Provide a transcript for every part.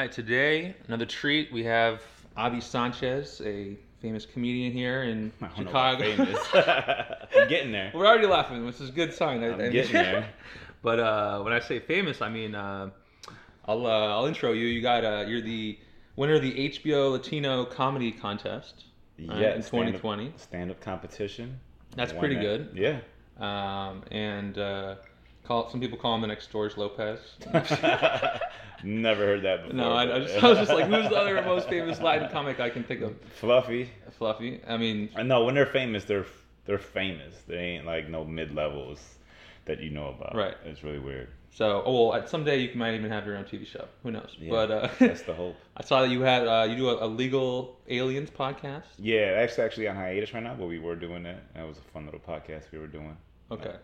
right, today another treat. We have Avi Sanchez, a famous comedian here in Chicago. I'm getting there. We're already laughing, which is a good sign. I'm I- getting there. but uh, when I say famous, I mean uh, I'll uh, I'll intro you. You got uh, you're the winner of the HBO Latino Comedy Contest uh, Yeah, in stand-up- 2020. Stand-up competition. That's pretty that. good. Yeah. Um, and uh, call some people call him the next George Lopez. Never heard that before. no, I, I, just, I was just like, who's the other most famous Latin comic I can think of? Fluffy. Fluffy. I mean, no, when they're famous, they're they're famous. They ain't like no mid levels that you know about. Right. It's really weird. so oh well, someday you might even have your own TV show. Who knows? Yeah, But uh, that's the hope. I saw that you had uh, you do a, a legal aliens podcast. Yeah, actually, actually on hiatus right now, but we were doing that. That was a fun little podcast we were doing. Okay.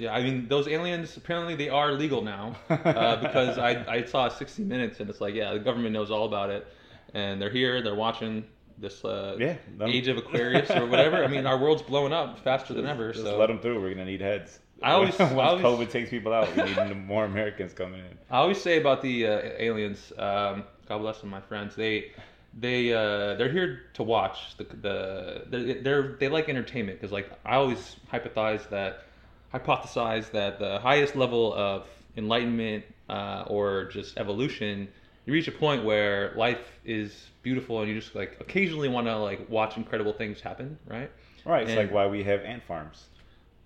Yeah, I mean those aliens apparently they are legal now uh, because I, I saw 60 Minutes and it's like yeah the government knows all about it and they're here they're watching this uh, Yeah, age of Aquarius or whatever. I mean our world's blowing up faster than ever. Just so let them through. We're gonna need heads. I always- once I always- COVID takes people out, we need more Americans coming in. I always say about the uh, aliens, um, God bless them, my friends. They they uh, they're here to watch the the they're, they're they like entertainment because like I always hypothesize that hypothesize that the highest level of enlightenment uh, or just evolution you reach a point where life is beautiful and you just like occasionally want to like watch incredible things happen right Right. It's And- like why we have ant farms.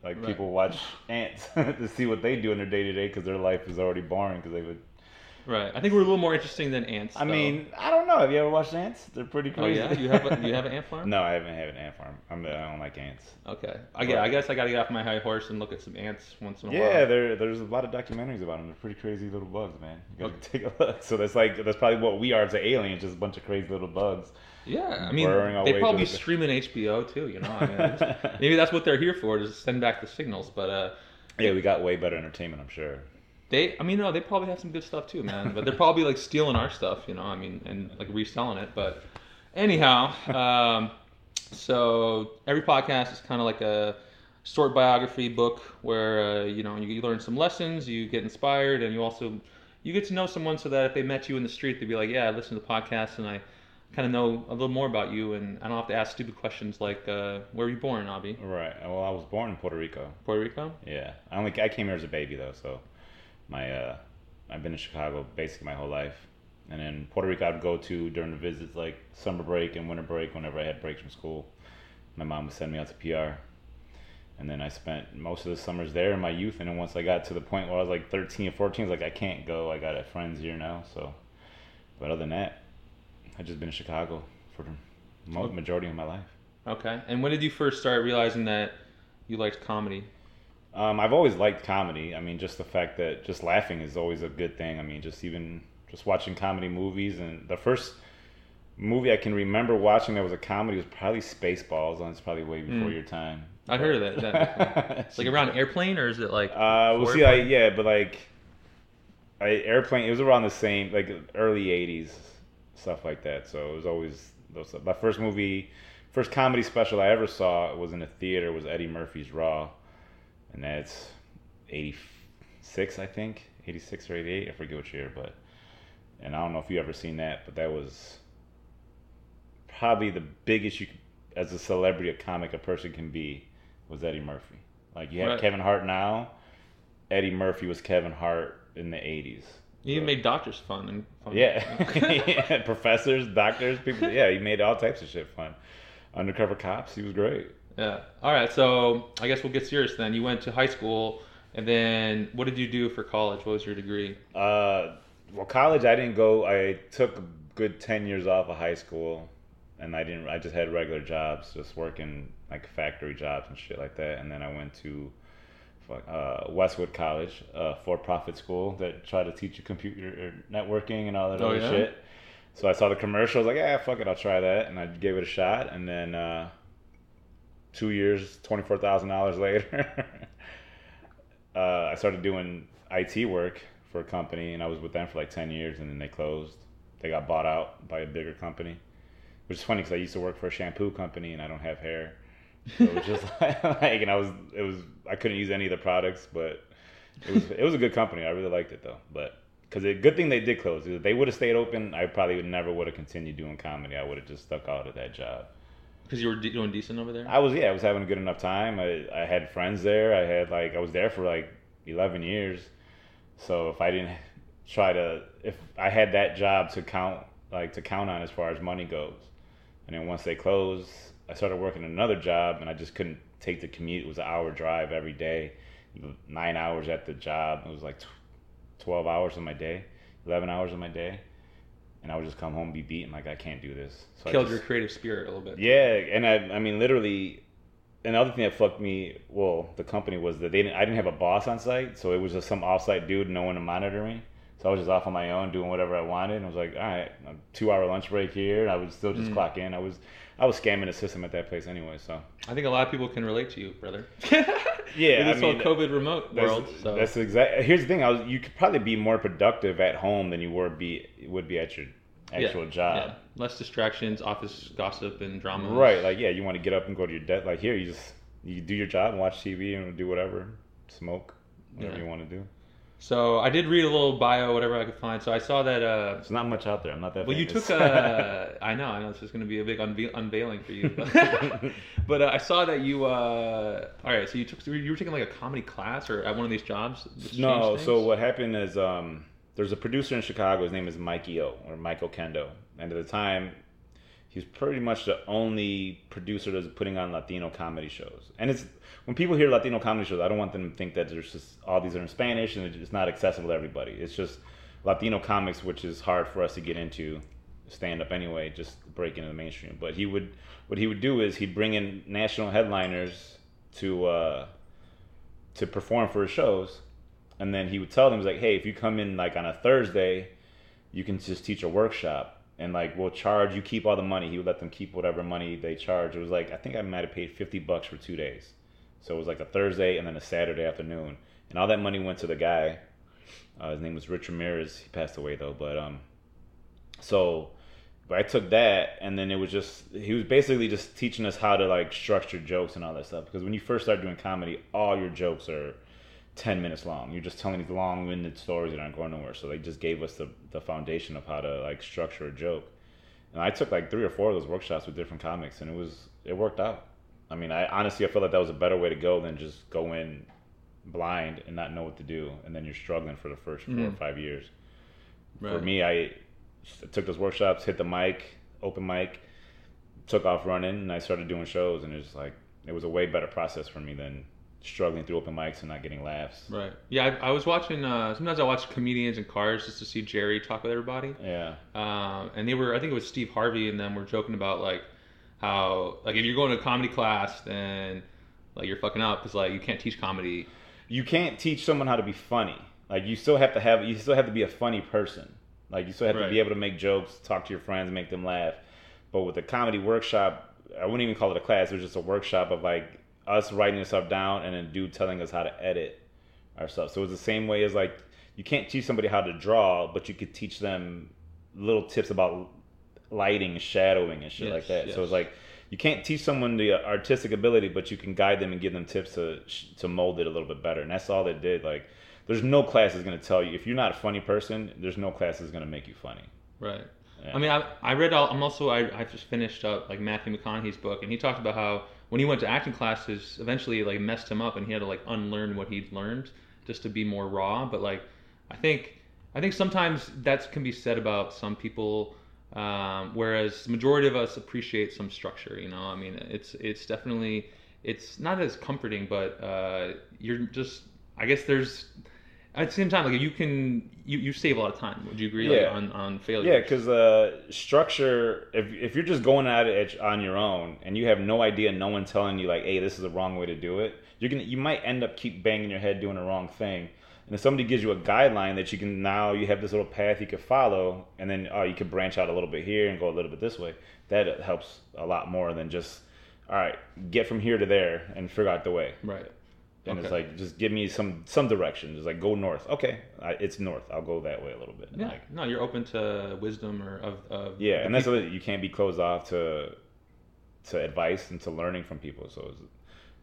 Like Right. people watch ants to see what they do in their day to day because their life is already boring because they would. Right I think we're a little more interesting than ants I though. mean, I don't know. Have you ever watched ants? They're pretty oh crazy. yeah you have a, you have an ant farm no, I haven't had an ant farm. I'm, I don't like ants. Okay. I, yeah, I guess I got to get off my high horse and look at some ants once in a while. Yeah, there, there's a lot of documentaries about them. They're pretty crazy little bugs, man. You gotta take a look. So that's like that's probably what we are as aliens, just a bunch of crazy little bugs. Yeah, I mean, they probably the- streaming HBO too. You know, I mean, maybe that's what they're here for, to send back the signals. But uh, Yeah, we got way better entertainment, I'm sure. They, I mean, no, they probably have some good stuff too, man. But they're probably like stealing our stuff, you know. I mean, and like reselling it. But anyhow, um, so every podcast is kind of like a short biography book where uh, you know you, you learn some lessons, you get inspired, and you also you get to know someone so that if they met you in the street, they'd be like, "Yeah, I listened to the podcast and I kind of know a little more about you, and I don't have to ask stupid questions like, uh, where were you born, Abby? Right. Well, I was born in Puerto Rico. Puerto Rico? Yeah, I only I came here as a baby though, so my uh, I've been in Chicago basically my whole life, and then Puerto Rico I'd go to during the visits like summer break and winter break whenever I had breaks from school. My mom would send me out to PR, and then I spent most of the summers there in my youth. And then once I got to the point where I was like 13 or 14, I was like I can't go. I got friends here now, so. But other than that, I've just been in Chicago for the majority of my life. Okay. And when did you first start realizing that you liked comedy? Um, I've always liked comedy. I mean, just the fact that just laughing is always a good thing. I mean, just even just watching comedy movies and the first movie I can remember watching that was a comedy was probably Spaceballs, and it's probably way before Mm. your time. I heard of that. that like around airplane, or is it like? Uh, we'll see. Like, yeah, but like, I airplane. It was around the same, like early '80s, stuff like that. So it was always those. My first movie, first comedy special I ever saw was in a theater was Eddie Murphy's Raw, and that's '86, I think, '86 or '88. I forget which year, but and I don't know if you ever seen that, but that was probably the biggest you, could, as a celebrity, a comic, a person can be, was Eddie Murphy. Like you have Right. Kevin Hart now, Eddie Murphy was Kevin Hart in the '80s. He even So- made doctors fun and fun. yeah, Yeah, professors, doctors, people. Yeah, he made all types of shit fun. Undercover cops, he was great. Yeah. All right. So I guess we'll get serious then. You went to high school, and then what did you do for college? What was your degree? Uh, well, college I didn't go. I took a good ten years off of high school, and I didn't. I just had regular jobs, just working like factory jobs and shit like that. And then I went to uh, Westwood College, a for-profit school that tried to teach you computer networking and all that Oh, other yeah? shit. So I saw the commercials, like, yeah, fuck it, I'll try that, and I gave it a shot. And then uh, two years, twenty-four thousand dollars later. uh, I started doing IT work for a company, and I was with them for like ten years, and then they closed. They got bought out by a bigger company, which is funny because I used to work for a shampoo company, and I don't have hair, so it was just like, and I was, it was, I couldn't use any of the products, but it was, it was a good company. I really liked it though, but because a good thing they did close. If they would have stayed open, I probably would never would have continued doing comedy. I would have just stuck out at that job. Because you were de- doing decent over there. I was yeah, I was having a good enough time. I I had friends there. I had like I was there for like eleven years. So if I didn't try to if I had that job to count like to count on as far as money goes, and then once they closed, I started working another job, and I just couldn't take the commute. It was an hour drive every day, nine hours at the job. It was like twelve hours of my day, eleven hours of my day and I would just come home and be beaten like I can't do this. So Killed just, your creative spirit a little bit. Yeah, and I I mean literally another thing that fucked me well the company was that they didn't I didn't have a boss on site, so it was just some offsite dude, no one to monitor me. So I was just off on my own doing whatever I wanted. And I was like, all right, two hour lunch break here. And I would still just mm. clock in. I was I was scamming the system at that place anyway. So I think a lot of people can relate to you, brother. yeah, this I mean, whole COVID remote that's, world. So. That's exactly. Here's the thing: I was you could probably be more productive at home than you were be would be at your actual yeah, job. Yeah. Less distractions, office gossip, and drama. Right. Like yeah, you want to get up and go to your desk. Like here, you just you do your job and watch TV and do whatever, smoke, whatever yeah. you want to do. So I did read a little bio, whatever I could find. So I saw that. Uh, There's not much out there. I'm not that. Well, famous. you took. Uh, I know. I know. This is going to be a big unve- unveiling for you. but uh, I saw that you. Uh, all right. So you took. You were taking like a comedy class or at one of these jobs. No. So what happened is, um, there's a producer in Chicago. His name is Mikey O or Michael Oquendo, and at the time, he's pretty much the only producer that's putting on Latino comedy shows. And it's when people hear Latino comedy shows, I don't want them to think that there's just all these are in Spanish and it's not accessible to everybody. It's just Latino comics, which is hard for us to get into stand up anyway, just break into the mainstream. But he would what he would do is he'd bring in national headliners to uh, to perform for his shows, and then he would tell them like, hey, if you come in like on a Thursday, you can just teach a workshop and like we'll charge you keep all the money. He would let them keep whatever money they charge. It was like I think I might have paid fifty bucks for two days. So it was like a Thursday and then a Saturday afternoon, and all that money went to the guy. Uh, his name was Rich Ramirez. He passed away though, but um, so but I took that, and then it was just he was basically just teaching us how to like structure jokes and all that stuff. Because when you first start doing comedy, all your jokes are 10 minutes long. You're just telling these long winded stories that aren't going nowhere. So they just gave us the, the foundation of how to like structure a joke. And I took like three or four of those workshops with different comics and it was, it worked out. I mean, I honestly, I feel like that was a better way to go than just go in blind and not know what to do. And then you're struggling for the first 4 mm. or five years. Right. For me, I took those workshops, hit the mic, open mic, took off running, and I started doing shows. And it was like, it was a way better process for me than struggling through open mics and not getting laughs. Right. Yeah, I, I was watching. Uh, sometimes I watch comedians in cars just to see Jerry talk with everybody. Yeah. Um, and they were, I think it was Steve Harvey and them were joking about like how like if you're going to a comedy class then like you're fucking up because like you can't teach comedy. You can't teach someone how to be funny. Like you still have to have you still have to be a funny person. Like you still have right. to be able to make jokes, talk to your friends, make them laugh. But with a comedy workshop, I wouldn't even call it a class. It was just a workshop of like us writing stuff down and then dude telling us how to edit our stuff. So it was the same way as like you can't teach somebody how to draw, but you could teach them little tips about lighting, shadowing, and shit yes, like that. Yes. So it's like you can't teach someone the artistic ability, but you can guide them and give them tips to to mold it a little bit better. And that's all they did. Like, there's no class that's gonna tell you if you're not a funny person. There's no class that's gonna make you funny. Right. Yeah. I mean, I, I read all. I'm also I I just finished up like Matthew McConaughey's book, and he talked about how when he went to acting classes, eventually like messed him up, and he had to like unlearn what he'd learned just to be more raw. But like, I think I think sometimes that can be said about some people. Um, whereas the majority of us appreciate some structure, you know. I mean, it's it's definitely it's not as comforting, but uh, you're just I guess there's at the same time, like you can you, you save a lot of time. Would you agree? Yeah. Like, on on failure. Yeah, because uh, structure. If if you're just going at it on your own and you have no idea, no one telling you like, hey, this is the wrong way to do it. You're gonna you might end up keep banging your head doing the wrong thing. And if somebody gives you a guideline that you can now you have this little path you could follow, and then oh you could branch out a little bit here and go a little bit this way. That helps a lot more than just all right get from here to there and figure out the way. Right and okay. it's like just give me some some direction. It's like go north. Okay, I, it's north. I'll go that way a little bit. Yeah. Like, no, you're open to wisdom or of, of yeah, and that's what you can't be closed off to to advice and to learning from people. So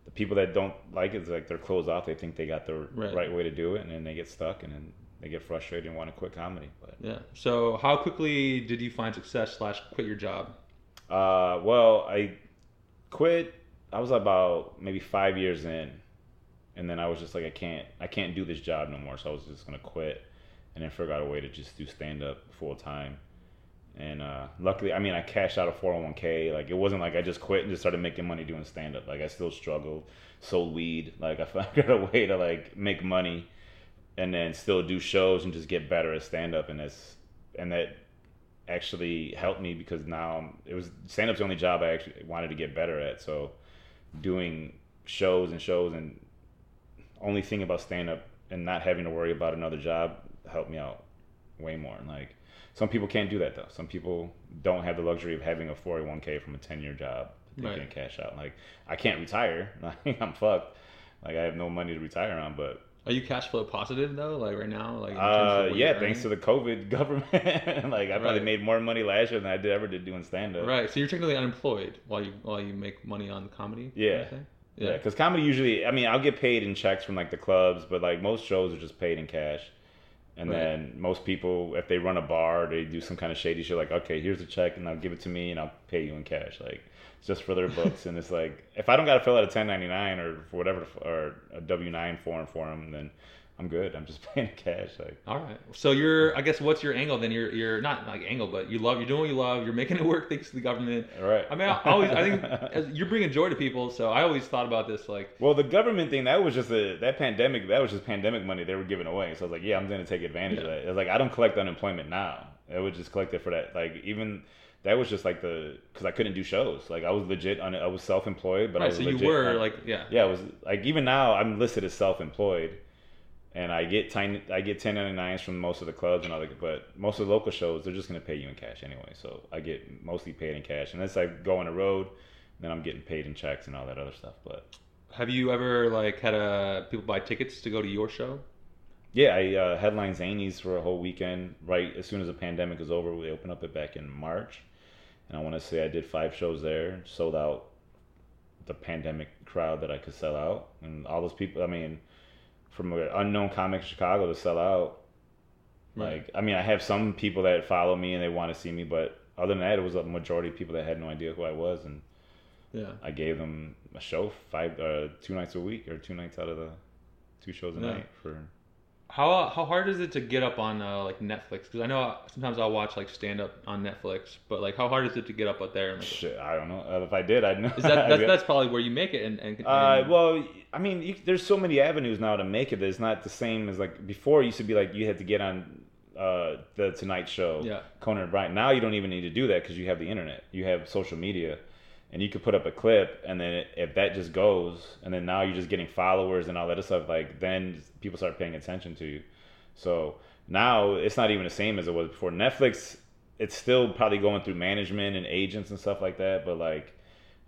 the people that don't like it, it's like they're closed off. They think they got the right. right. way to do it, and then they get stuck, and then they get frustrated and want to quit comedy. But Yeah. So how quickly did you find success slash quit your job? uh, well, I quit. I was about maybe five years in, and then I was just like, I can't, I can't do this job no more. So I was just gonna quit, and then figure out a way to just do stand up full time. And uh, luckily, I mean, I cashed out a 401k. Like it wasn't like I just quit and just started making money doing stand up. Like I still struggled, sold weed. Like I figured a way to like make money, and then still do shows and just get better at stand up. And that's and that actually helped me because now it was stand up's the only job I actually wanted to get better at. So doing shows and shows and only thing about stand up and not having to worry about another job helped me out way more. Like some people can't do that though. Some people don't have the luxury of having a 401k from a 10 year job that they Right. can cash out. Like I can't retire. Like I'm fucked. Like I have no money to retire on, but Are you cash flow positive though? Like right now, like uh, yeah, thanks to the COVID government, like I probably made more money last year than I did ever did doing stand up. Right. So you're technically unemployed while you while you make money on comedy. Yeah. kind of? Yeah, because comedy usually, I mean, I'll get paid in checks from like the clubs, but like most shows are just paid in cash. And Right. then most people, if they run a bar, they do some kind of shady shit, like, okay, here's the check, and I'll give it to me, and I'll pay you in cash, like, it's just for their books. and it's like, if I don't got to fill out a 1099 or whatever, or a W 9 form for them, then I'm good. I'm just paying cash. Like, All right. So you're, I guess, what's your angle then? You're, you're not like angle, but you love, you're doing what you love. You're making it work thanks to the government. all right. I mean, I always, I think as you're bringing joy to people. So I always thought about this like, Well, the government thing that was just a that pandemic that was just pandemic money they were giving away. So I was like, yeah, I'm going to take advantage of that. It was like I don't collect unemployment now. I would just collect it for that. Like even that was just like the because I couldn't do shows. Like I was legit. On, I was self employed, but I right. was So you were on- like, yeah. yeah. It was like even now I'm listed as self employed. And I get tiny, I get 1099s from most of the clubs and all that, but most of the local shows they're just gonna pay you in cash anyway. So I get mostly paid in cash, unless I go on the road, then I'm getting paid in checks and all that other stuff. But Have you ever like had a people buy tickets to go to your show? Yeah, I uh, headlined Zanies for a whole weekend. Right as soon as the pandemic was over, we opened up it back in March, and I want to say I did five shows there, sold out the pandemic crowd that I could sell out, and all those people. I mean, from an unknown comic in Chicago to sell out. Right. Like, I mean, I have some people that follow me and they want to see me, but other than that, it was a majority of people that had no idea who I was, and Yeah. I gave them a show five, uh, two nights a week or two nights out of the two shows a Yeah. night for How how hard is it to get up on uh, like Netflix? Because I know sometimes I'll watch like stand up on Netflix, but like how hard is it to get up out there? And, like, Shit, I don't know. Uh, if I did, I'd know. is that that's, that's probably where you make it? And, and, and Uh, well, I mean, you, there's so many avenues now to make it. that It's not the same as like before. It used to be like you had to get on uh, the Tonight Show, Yeah. Conan O'Brien. Now you don't even need to do that because you have the internet. You have social media, and you could put up a clip, and then if that just goes, and then now you're just getting followers and all that stuff. Like then people start paying attention to you. So now it's not even the same as it was before. Netflix, it's still probably going through management and agents and stuff like that, but like.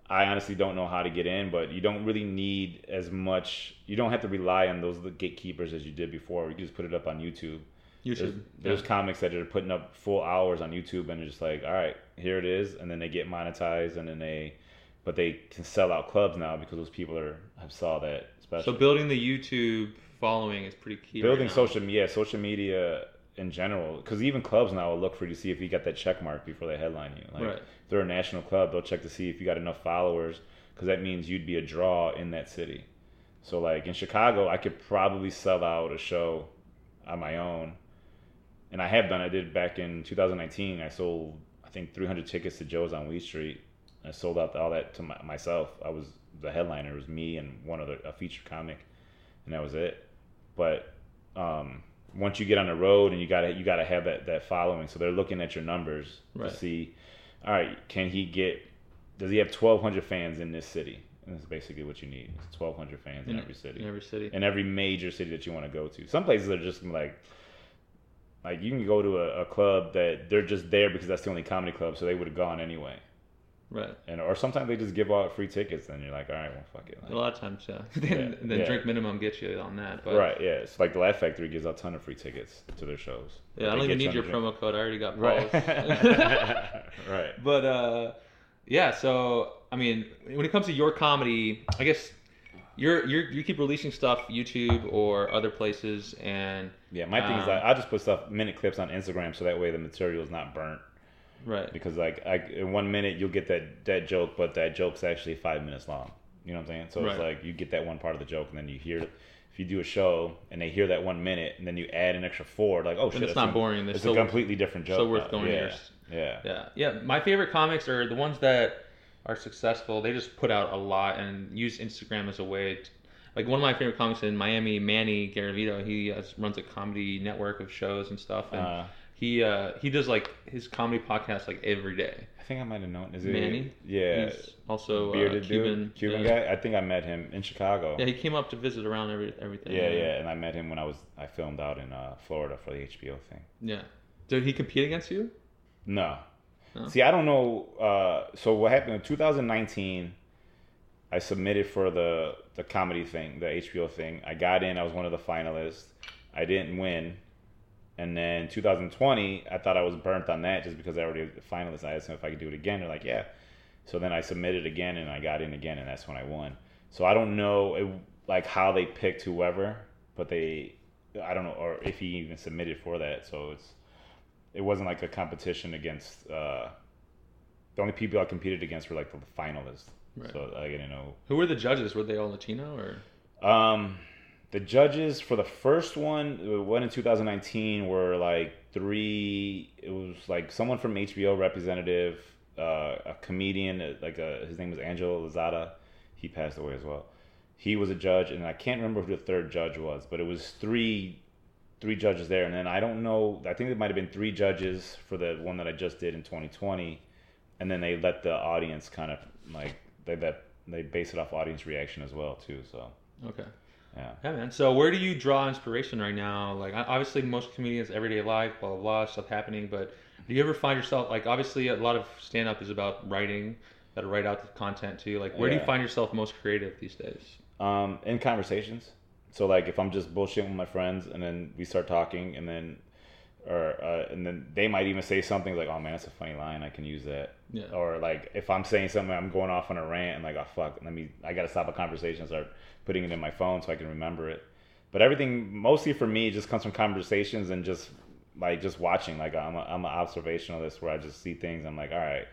I honestly don't know how to get in, but you don't really need as much. You don't have to rely on those gatekeepers as you did before. You just put it up on YouTube. There's, YouTube. there's yeah. comics that are putting up full hours on YouTube and they're just like, all right, here it is, and then they get monetized, and then they, but they can sell out clubs now because those people are have saw that special. So building the YouTube following is pretty key. right building now. social media, social media in general, because even clubs now will look for you to see if you got that check mark before they headline you. Like Right. if they're a national club, they'll check to see if you got enough followers, because that means you'd be a draw in that city. So like in Chicago, I could probably sell out a show on my own, and I have done. I did back in 2019. I sold I think 300 tickets to Joe's on Weed Street. I sold out all that to my, myself. I was the headliner. It was me and one other a featured comic, and that was it. But um, once you get on the road and you gotta you gotta have that that following. So they're looking at your numbers Right. to see, all right, can he get? Does he have 1,200 fans in this city? And that's basically what you need. It's 1,200 fans in, In- every city in every city. in every major city that you want to go to. Some places are just like, like you can go to a, a club that they're just there because that's the only comedy club, so they would have gone anyway. Right. And or sometimes they just give out free tickets, and you're like, all right, well, fuck it. A lot of times, yeah. then then yeah. drink minimum gets you on that. But right? Yeah, it's like the Laugh Factory gives out a ton of free tickets to their shows. Yeah, I don't even need your drink. promo code. I already got Right. Right. But uh, yeah. So I mean, when it comes to your comedy, I guess you're you're you keep releasing stuff YouTube or other places, and Yeah, my thing is Um, like I just put stuff minute clips on Instagram so that way the material is not burnt. right. Because like I, in one minute you'll get that that joke, but that joke's actually five minutes long. You know what I'm saying? So it's like you get that one part of the joke, and then you hear if you do a show and they hear that one minute, and then you add an extra four, like oh shit, it's not a- boring. They're It's a completely different joke. So worth going yeah. Yeah. Yeah, yeah. My favorite comics are the ones that are successful. They just put out a lot and use Instagram as a way. To, like one of my favorite comics in Miami, Manny Garavito. He has, runs a comedy network of shows and stuff, and Uh, he uh, he does like his comedy podcast like every day. I think I might have known. Is it Manny? Yeah. He's also Bearded uh, Cuban. dude, Cuban yeah. guy. I think I met him in Chicago. Yeah, he came up to visit around every everything. Yeah, yeah, and I met him when I was I filmed out in uh, Florida for the HBO thing. yeah. Did he compete against you? No. See, I don't know. Uh, so what happened in 2019? I submitted for the the comedy thing, the HBO thing. I got in. I was one of the finalists. I didn't win. And then 2020, I thought I was burnt on that just because I already was a finalist. I asked them if I could do it again. They're like, yeah. So then I submitted again and I got in again, and that's when I won. So I don't know it, like how they picked whoever, but they, I don't know, or if he even submitted for that. So it's, it wasn't like a competition against. Uh, the only people I competed against were like the finalists. Right. So I didn't know. Who were the judges? Were they all Latino or? Um, the judges for the first one, the one in 2019, were like three. It was like someone from HBO representative, uh, a comedian, uh, like a, his name was Angelo Lozada. He passed away as well. He was a judge, and I can't remember who the third judge was, but it was three, three judges there. And then I don't know. I think it might have been three judges for the one that I just did in 2020, and then they let the audience kind of like they that they base it off audience reaction as well too. So Okay. yeah. Yeah, man. So where do you draw inspiration right now? Like, obviously, most comedians, everyday life, blah blah blah, stuff happening. But do you ever find yourself like, obviously, a lot of stand up is about writing. To write out the content too. Like, where do you find yourself most creative these days? Um, in conversations. So like if I'm just bullshitting with my friends and then we start talking and then or uh, and then they might even say something like, "Oh man, that's a funny line. I can use that." Yeah. Or like if I'm saying something, I'm going off on a rant and like, "Oh fuck, let me. I gotta stop a conversation and start putting it in my phone so I can remember it." But everything mostly for me just comes from conversations and just like just watching. Like I'm a, I'm an observationalist where I just see things. I'm like, all right,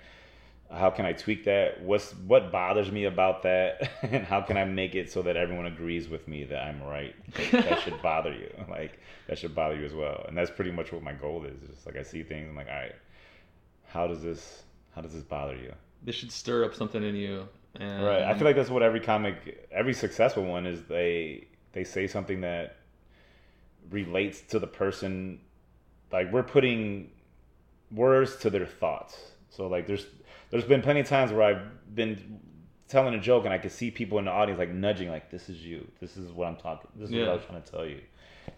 how can I tweak that? What's what bothers me about that, and how can I make it so that everyone agrees with me that I'm right? That, that should bother you. Like that should bother you as well. And that's pretty much what my goal is. Just like I see things, I'm like, all right, how does this how does this bother you? This should stir up something in you. And Right. I feel like that's what every comic, every successful one is. They they say something that relates to the person. Like we're putting words to their thoughts. So like there's there's been plenty of times where I've been telling a joke and I could see people in the audience like nudging, like this is you. This is what I'm talking. This is what I was trying to tell you.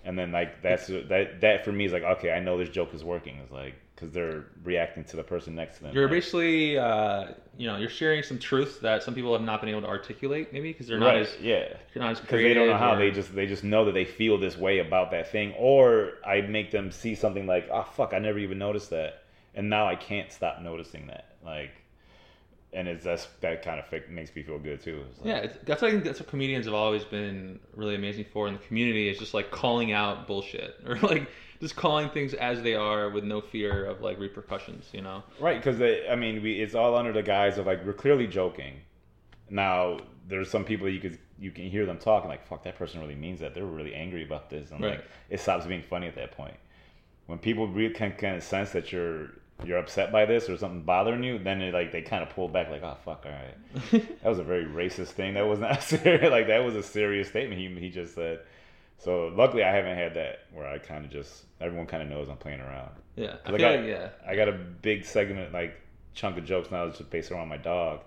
And then like that's that that for me is like okay, I know this joke is working. It's like because they're reacting to the person next to them. You're basically, uh, you know, you're sharing some truth that some people have not been able to articulate, maybe because they're not right. as yeah. you're not as because they don't know how or- they just they just know that they feel this way about that thing or i make them see something like oh fuck i never even noticed that and now i can't stop noticing that like and it's that's that kind of makes me feel good too It's like- Yeah, it's, that's what I think that's what comedians have always been really amazing for in the community is just like calling out bullshit or like just calling things as they are with no fear of like repercussions, you know? right because i mean we it's all under the guise of like we're clearly joking now there's some people you could you can hear them talking like fuck that person really means that they're really angry about this and Right. like it stops being funny at that point when people really can kind of sense that you're you're upset by this or something bothering you then it, like they kind of pull back like oh fuck all right. That was a very racist thing. That was not serious like that was a serious statement. He, he just said so luckily i haven't had that where i kind of just everyone kind of knows i'm playing around. Yeah, I feel got, like yeah, I got a big segment like chunk of jokes now that's just based around my dog,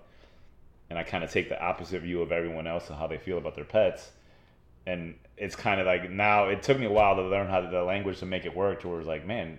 and I kind of take the opposite view of everyone else and how they feel about their pets, and it's kind of like now it took me a while to learn how to, the language to make it work. To where it's like, man,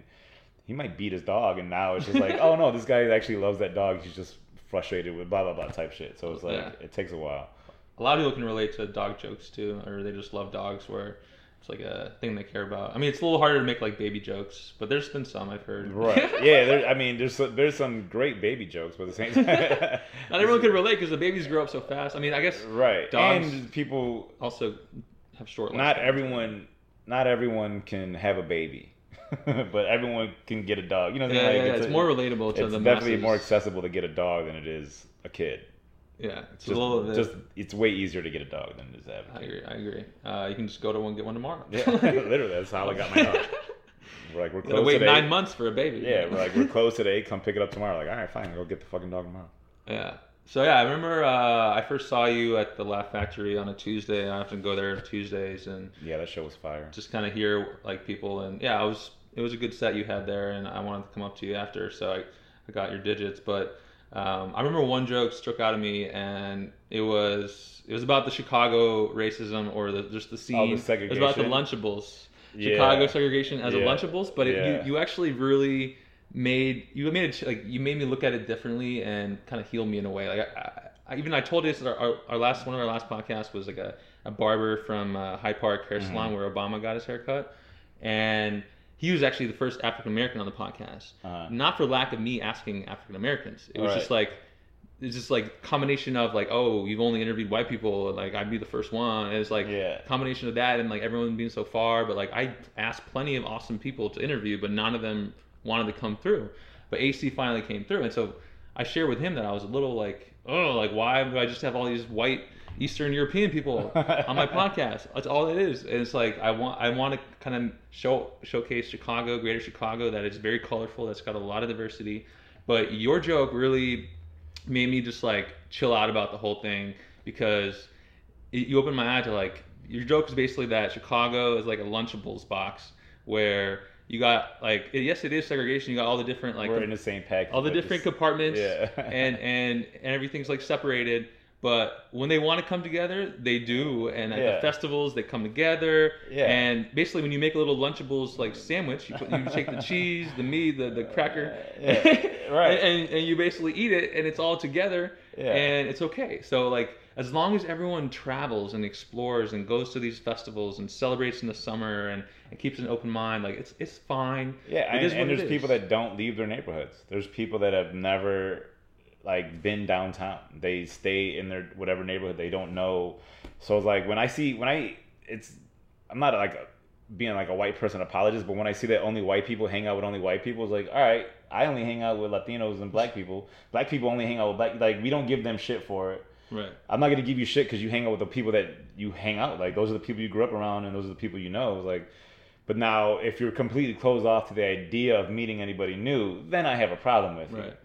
he might beat his dog, and now it's just like, oh no, this guy actually loves that dog. He's just frustrated with blah blah blah type shit. So it's like Yeah. it takes a while. a lot of people can relate to dog jokes too, or they just love dogs. Where It's like a thing they care about. I mean, it's a little harder to make like baby jokes, but there's been some I've heard. Right. Yeah. There, I mean, there's some, there's some great baby jokes, but at the same time, Not everyone can relate because the babies grow up so fast. I mean, I guess right. Dogs- And people, also have short. not everyone, not everyone can have a baby, but everyone can get a dog. You know, Yeah, Like, yeah, it's a- more relatable to It's the definitely masses. more accessible to get a dog than it is a kid. Yeah, it's Just, a little just it's way easier to get a dog than it is to have a I agree. I agree. Uh, you can just go to one get one tomorrow. Yeah, literally, that's how I got my dog. We're like, we're close wait today. nine months for a baby. Yeah, we're like, we're closed today. Come pick it up tomorrow. Like, all right, fine, go get the fucking dog tomorrow. Yeah. So yeah, I remember uh, I first saw you at the Laugh Factory on a Tuesday. I often go there on Tuesdays and Yeah, that show was fire. just kind of hear like people and yeah, I was it was a good set you had there, and I wanted to come up to you after, so I, I got your digits. But um, I remember one joke struck out of me, and it was it was about the Chicago racism or the just the scene. It was about the? Lunchables. Yeah. Chicago segregation as a Lunchables, but it, Yeah. you you actually really made you made it like you made me look at it differently and kind of healed me in a way. Like I, I even I told you this our, our, our last one of our last podcasts was like a, a barber from uh, Hyde Park hair salon where Obama got his haircut, and he was actually the first African American on the podcast. Uh-huh. Not for lack of me asking African Americans. It was Right. just like it's just like combination of like oh you've only interviewed white people like I'd be the first one. And it's like Yeah. combination of that and like everyone being so far. But like I asked plenty of awesome people to interview, but none of them wanted to come through. But AC finally came through, and so I shared with him that I was a little like oh like why do I just have all these white Eastern European people on my podcast? That's all it is. And it's like I want I want to kind of show showcase Chicago, Greater Chicago, that it's very colorful, that's got a lot of diversity. But your joke really made me just like chill out about the whole thing because it, you opened my eye to like your joke is basically that Chicago is like a Lunchables box where you got like yes it is segregation you got all the different like We're in the same pack. all the different this- compartments Yeah. and and and everything's like separated but when they want to come together they do and at Yeah. the festivals they come together Yeah. and basically when you make a little lunchables like sandwich you, put, you take the cheese the meat the, the cracker uh, Yeah. Right. and, and you basically eat it and it's all together Yeah. and it's okay so like as long as everyone travels and explores and goes to these festivals and celebrates in the summer and, and keeps an open mind like it's it's fine Yeah, It and, and there's people that don't leave their neighborhoods. There's people that have never like been downtown. They stay in their whatever neighborhood they don't know. So it's like when I see when I it's I'm not like a, being like a white person apologist, but when I see that only white people hang out with only white people, it's like all right, I only hang out with Latinos and black people. Black people only hang out with black. Like we don't give them shit for it. right I'm not gonna give you shit because you hang out with the people that you hang out. with. Like those are the people you grew up around, and those are the people you know. It's like, but now if you're completely closed off to the idea of meeting anybody new, then I have a problem with right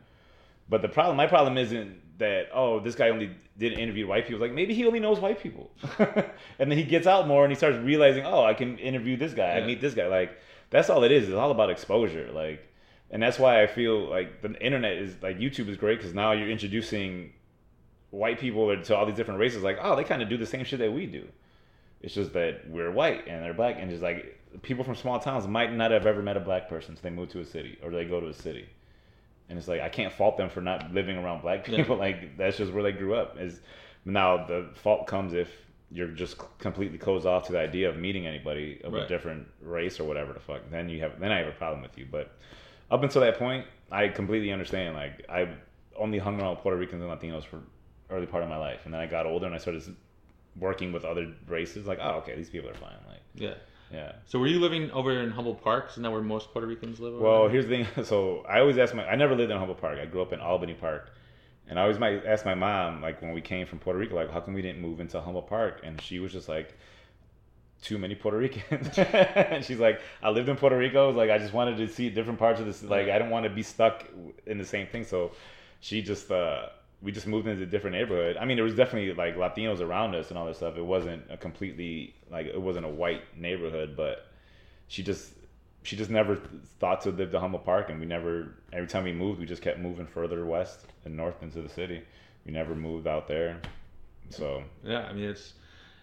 But the problem, my problem isn't that oh this guy only did interview white people. Like maybe he only knows white people, and then he gets out more and he starts realizing oh I can interview this guy, Yeah. I meet this guy. Like that's all it is. It's all about exposure. Like, and that's why I feel like the internet is like YouTube is great because now you're introducing white people to all these different races. Like oh they kind of do the same shit that we do. It's just that we're white and they're black, and just like people from small towns might not have ever met a black person, so they move to a city or they go to a city and it's like I can't fault them for not living around black Yeah. people. Like that's just where they grew up. Is now the fault comes if you're just completely closed off to the idea of meeting anybody of a different race or whatever the fuck. Then you have then I have a problem with you. But up until that point, I completely understand. Like I only hung around Puerto Ricans and Latinos for early part of my life, and then I got older and I started working with other races. Like oh okay, these people are fine. Like yeah yeah. So were you living over in Humboldt Park? Isn't that where most Puerto Ricans live? over Well, there? here's the thing. So I always ask my. I never lived in Humboldt Park. I grew up in Albany Park, and I always might ask my mom, like when we came from Puerto Rico, like how come we didn't move into Humboldt Park? And she was just like, too many Puerto Ricans. and she's like, I lived in Puerto Rico. Like I just wanted to see different parts of this. Like I don't want to be stuck in the same thing. So she just. uh we just moved into a different neighborhood. I mean, there was definitely like Latinos around us and all this stuff. It wasn't a completely like it wasn't a white neighborhood, but she just she just never thought to live to Humboldt Park, and we never. Every time we moved, we just kept moving further west and north into the city. We never moved out there. So yeah, I mean it's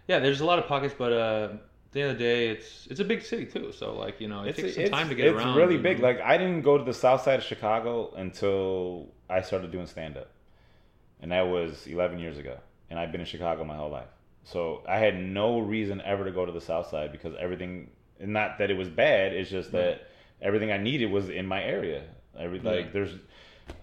yeah. There's a lot of pockets, but uh, at the end of the day, it's it's a big city too. So like you know, it takes some it's, time to get it's around. really big. Like I didn't go to the south side of Chicago until I started doing stand up, and that was 11 years ago. And I've been in Chicago my whole life. So I had no reason ever to go to the South Side because everything, and not that it was bad, it's just that everything I needed was in my area. Every like Yeah. there's,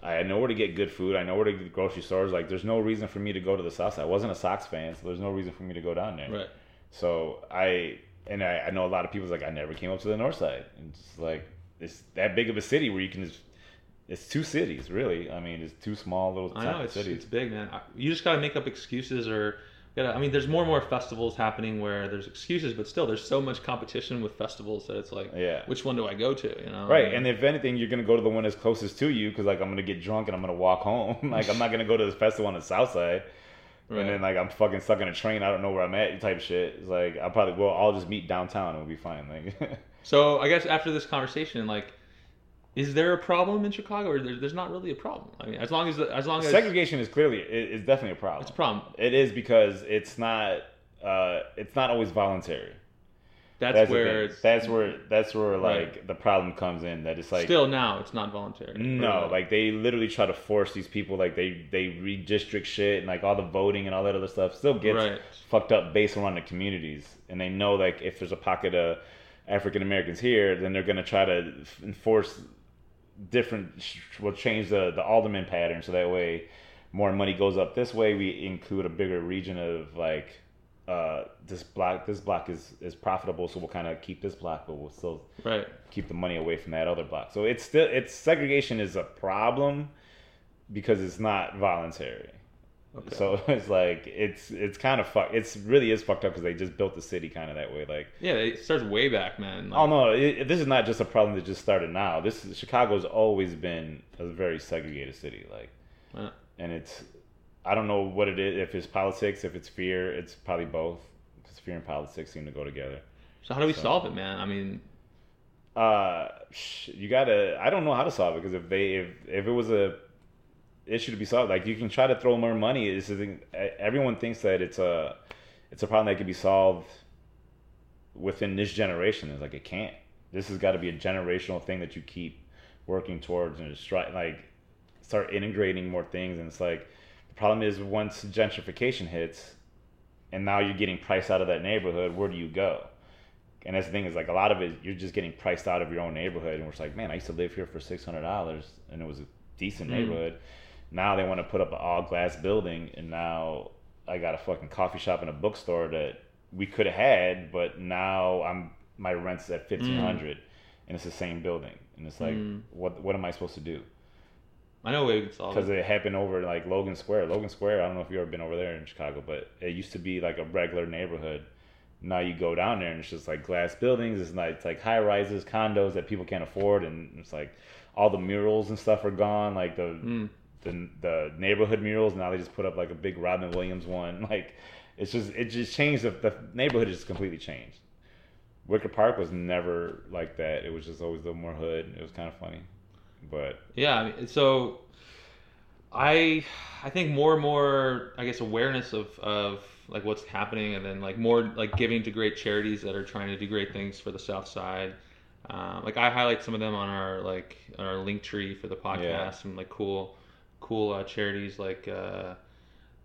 I know where to get good food. I know where to get grocery stores. Like there's no reason for me to go to the South Side. I wasn't a Sox fan, so there's no reason for me to go down there. Right. So I and I, I know a lot of people's like I never came up to the North Side. And it's like it's that big of a city where you can just. It's two cities, really. I mean, it's two small little I know it's cities. it's big, man. You just gotta make up excuses or. Gotta, I mean, there's more and more festivals happening where there's excuses, but still, there's so much competition with festivals that it's like, Yeah. which one do I go to? You know, Right, and if anything, you're gonna go to the one that's closest to you because like I'm gonna get drunk and I'm gonna walk home. like I'm not gonna go to this festival on the south side, Right. and then like I'm fucking stuck in a train. I don't know where I'm at. Type shit. It's like I'll probably well I'll just meet downtown and we'll be fine. Like So I guess after this conversation, like, is there a problem in Chicago, or there, there's not really a problem? I mean, as long as as long as segregation is clearly it's definitely a problem. it's a problem. It is because it's not uh it's not always voluntary. That's, That's where it's that's where that's where like Right. the problem comes in. That it's like still now it's not voluntary. No, Or, like they literally try to force these people, like they they redistrict shit and like all the voting and all that other stuff still gets Right. fucked up based around the communities, and they know like if there's a pocket of African Americans here, then they're gonna try to enforce different, we'll change the the alderman pattern so that way more money goes up this way. We include a bigger region of like uh this block this block is is profitable so we'll kind of keep this block but we'll still right. keep the money away from that other block. So it's still it's segregation is a problem because it's not voluntary. Okay. So it's like it's it's kind of fuck. It's really is fucked up because they just built the city kind of that way. Like yeah, it starts way back, man. Like, oh no, it, this is not just a problem that just started now. This is, Chicago's always been a very segregated city. Like uh, and it's I don't know what it is. If it's politics, if it's fear, it's probably both. Because fear and politics seem to go together. so how do we So- solve it, man? I mean, uh you gotta i don't know how to solve it because if they if if it was a issue to be solved like you can try to throw more money it's everyone thinks that it's a it's a problem that can be solved within this generation it's like it can't this has got to be a generational thing that you keep working towards and just try like start integrating more things and it's like the problem is once gentrification hits and now you're getting priced out of that neighborhood where do you go and that's the thing is like a lot of it, you're just getting priced out of your own neighborhood. And we're just like, man, I used to live here for six hundred dollars, and it was a decent Mm. neighborhood. Now they want to put up an all glass building, and now I got a fucking coffee shop and a bookstore that we could have had, but now I'm my rent's at fifteen hundred, and it's the same building, and it's like, Mm. what what am I supposed to do? I know a we can solve Because it. it happened over like Logan Square. Logan Square, I don't know if you've ever been over there in Chicago, but it used to be like a regular neighborhood. Now you go down there and it's just like glass buildings. It's like it's like high rises, condos that people can't afford, and it's like all the murals and stuff are gone. Like the Mm. The the neighborhood murals now they just put up like a big Robin Williams one. Like it's just it just changed. The, the neighborhood just completely changed. Wicker Park was never like that. It was just always a little more hood. It was kind of funny, but Yeah, I mean, so I I think more and more I guess awareness of of like what's happening, and then like more like giving to great charities that are trying to do great things for the South Side. Um, like I highlight some of them on our like on our link tree for the podcast, Yeah. some like cool cool uh, charities like uh,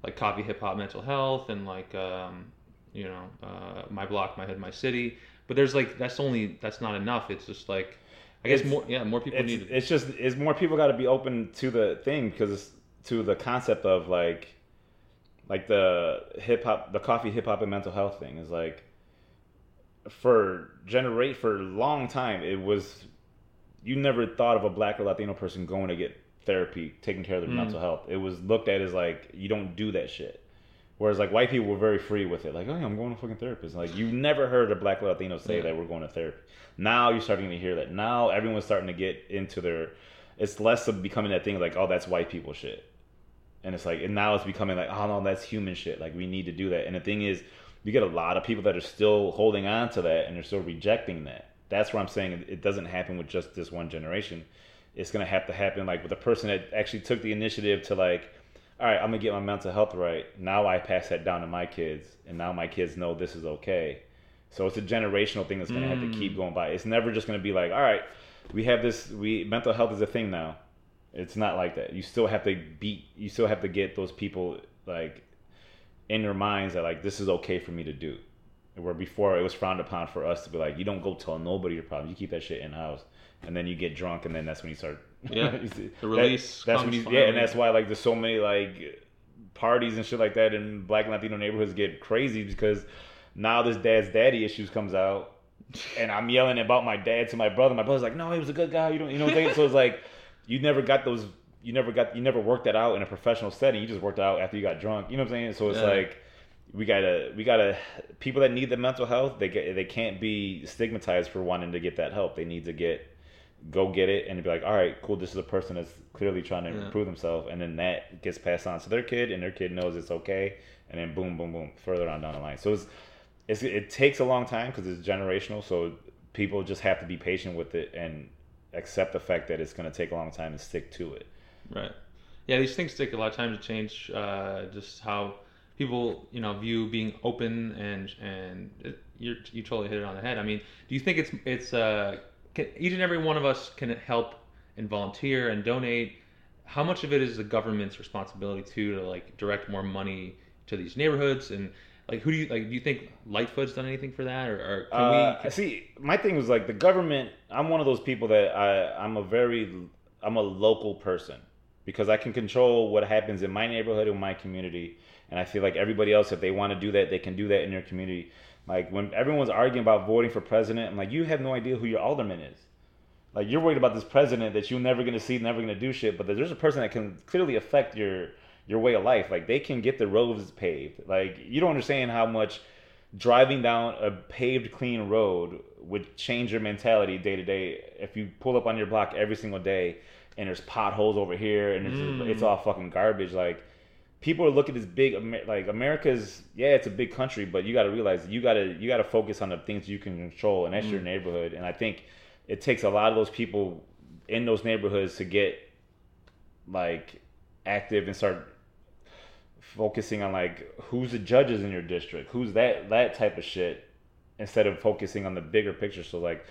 like Coffee Hip Hop Mental Health and like um, you know uh, My Block My Hood My City. But there's like that's only that's not enough. It's just like I guess It's- more yeah more people it's, need to it's just it's more people got to be open to the thing because to the concept of like like the hip hop the coffee hip hop and mental health thing is like for generate for a long time it was you never thought of a black or latino person going to get therapy taking care of their Mm. mental health. It was looked at as like you don't do that shit. Whereas like white people were very free with it. Like oh yeah i'm going to fucking therapist. Like you never heard a black latino say Yeah. that we're going to therapy. Now you're starting to hear that. Now everyone's starting to get into their it's less of becoming that thing like oh that's white people shit. And it's like and now it's becoming like oh no that's human shit. Like we need to do that. And the thing is you get a lot of people that are still holding on to that and they're still rejecting that. That's where i'm saying it- it doesn't happen with just this one generation it's going to have to happen like with a person that actually took the initiative to like all right i'm going to get my mental health right now i pass that down to my kids and now my kids know this is okay so it's a generational thing that's going to have to Mm. keep going by it's never just going to be like all right we have this we mental health is a thing now it's not like that. You still have to beat. You still have to get those people like in their minds that like this is okay for me to do. Where before it was frowned upon for us to be like, you don't go tell nobody your problem. You keep that shit in house, and then you get drunk, and then that's when you start. Yeah, you see- the release That, that's when you, yeah, and that's why like there's so many like parties and shit like that in black and Latino neighborhoods get crazy because now this dad's daddy issues comes out, and I'm yelling about my dad to my brother. My brother's like, no, he was a good guy. You don't, you know what I'm saying? so it's like you never got those. You never got. You never worked that out in a professional setting. You just worked out after you got drunk. You know what I'm saying? So it's Yeah. like we gotta we gotta people that need the mental health they get they can't be stigmatized for wanting to get that help they need to get go get it and be like all right cool this is a person that's clearly trying to Yeah. improve themselves and then that gets passed on to their kid and their kid knows it's okay and then boom boom boom further on down the line so it's, it's it takes a long time because it's generational so people just have to be patient with it and accept the fact that it's going to take a long time and stick to it Right. Yeah, these things take a lot of time to change. Uh, just how people, you know, view being open and and it, you you totally hit it on the head. I mean, do you think it's it's uh, can, each and every one of us can help and volunteer and donate? How much of it is the government's responsibility too to like direct more money to these neighborhoods and like who do you like? Do you think Lightfoot's done anything for that, or, or can Uh, we? see, my thing was like the government. I'm one of those people that I I'm a very I'm a local person because I can control what happens in my neighborhood in my community, and I feel like everybody else, if they want to do that, they can do that in their community. Like when everyone's arguing about voting for president, I'm like, you have no idea who your alderman is. Like you're worried about this president that you're never gonna see, never gonna do shit, but there's a person that can clearly affect your your way of life. Like they can get the roads paved. Like you don't understand how much driving down a paved clean road would change your mentality day to day. If you pull up on your block every single day and there's potholes over here and it's, Mm. it's all fucking garbage, like people are looking at this big like America's yeah it's a big country but you got to realize you got to you got to focus on the things you can control and that's your mm. neighborhood and I think it takes a lot of those people in those neighborhoods to get like active and start focusing on like who's the judges in your district who's that that type of shit instead of focusing on the bigger picture so like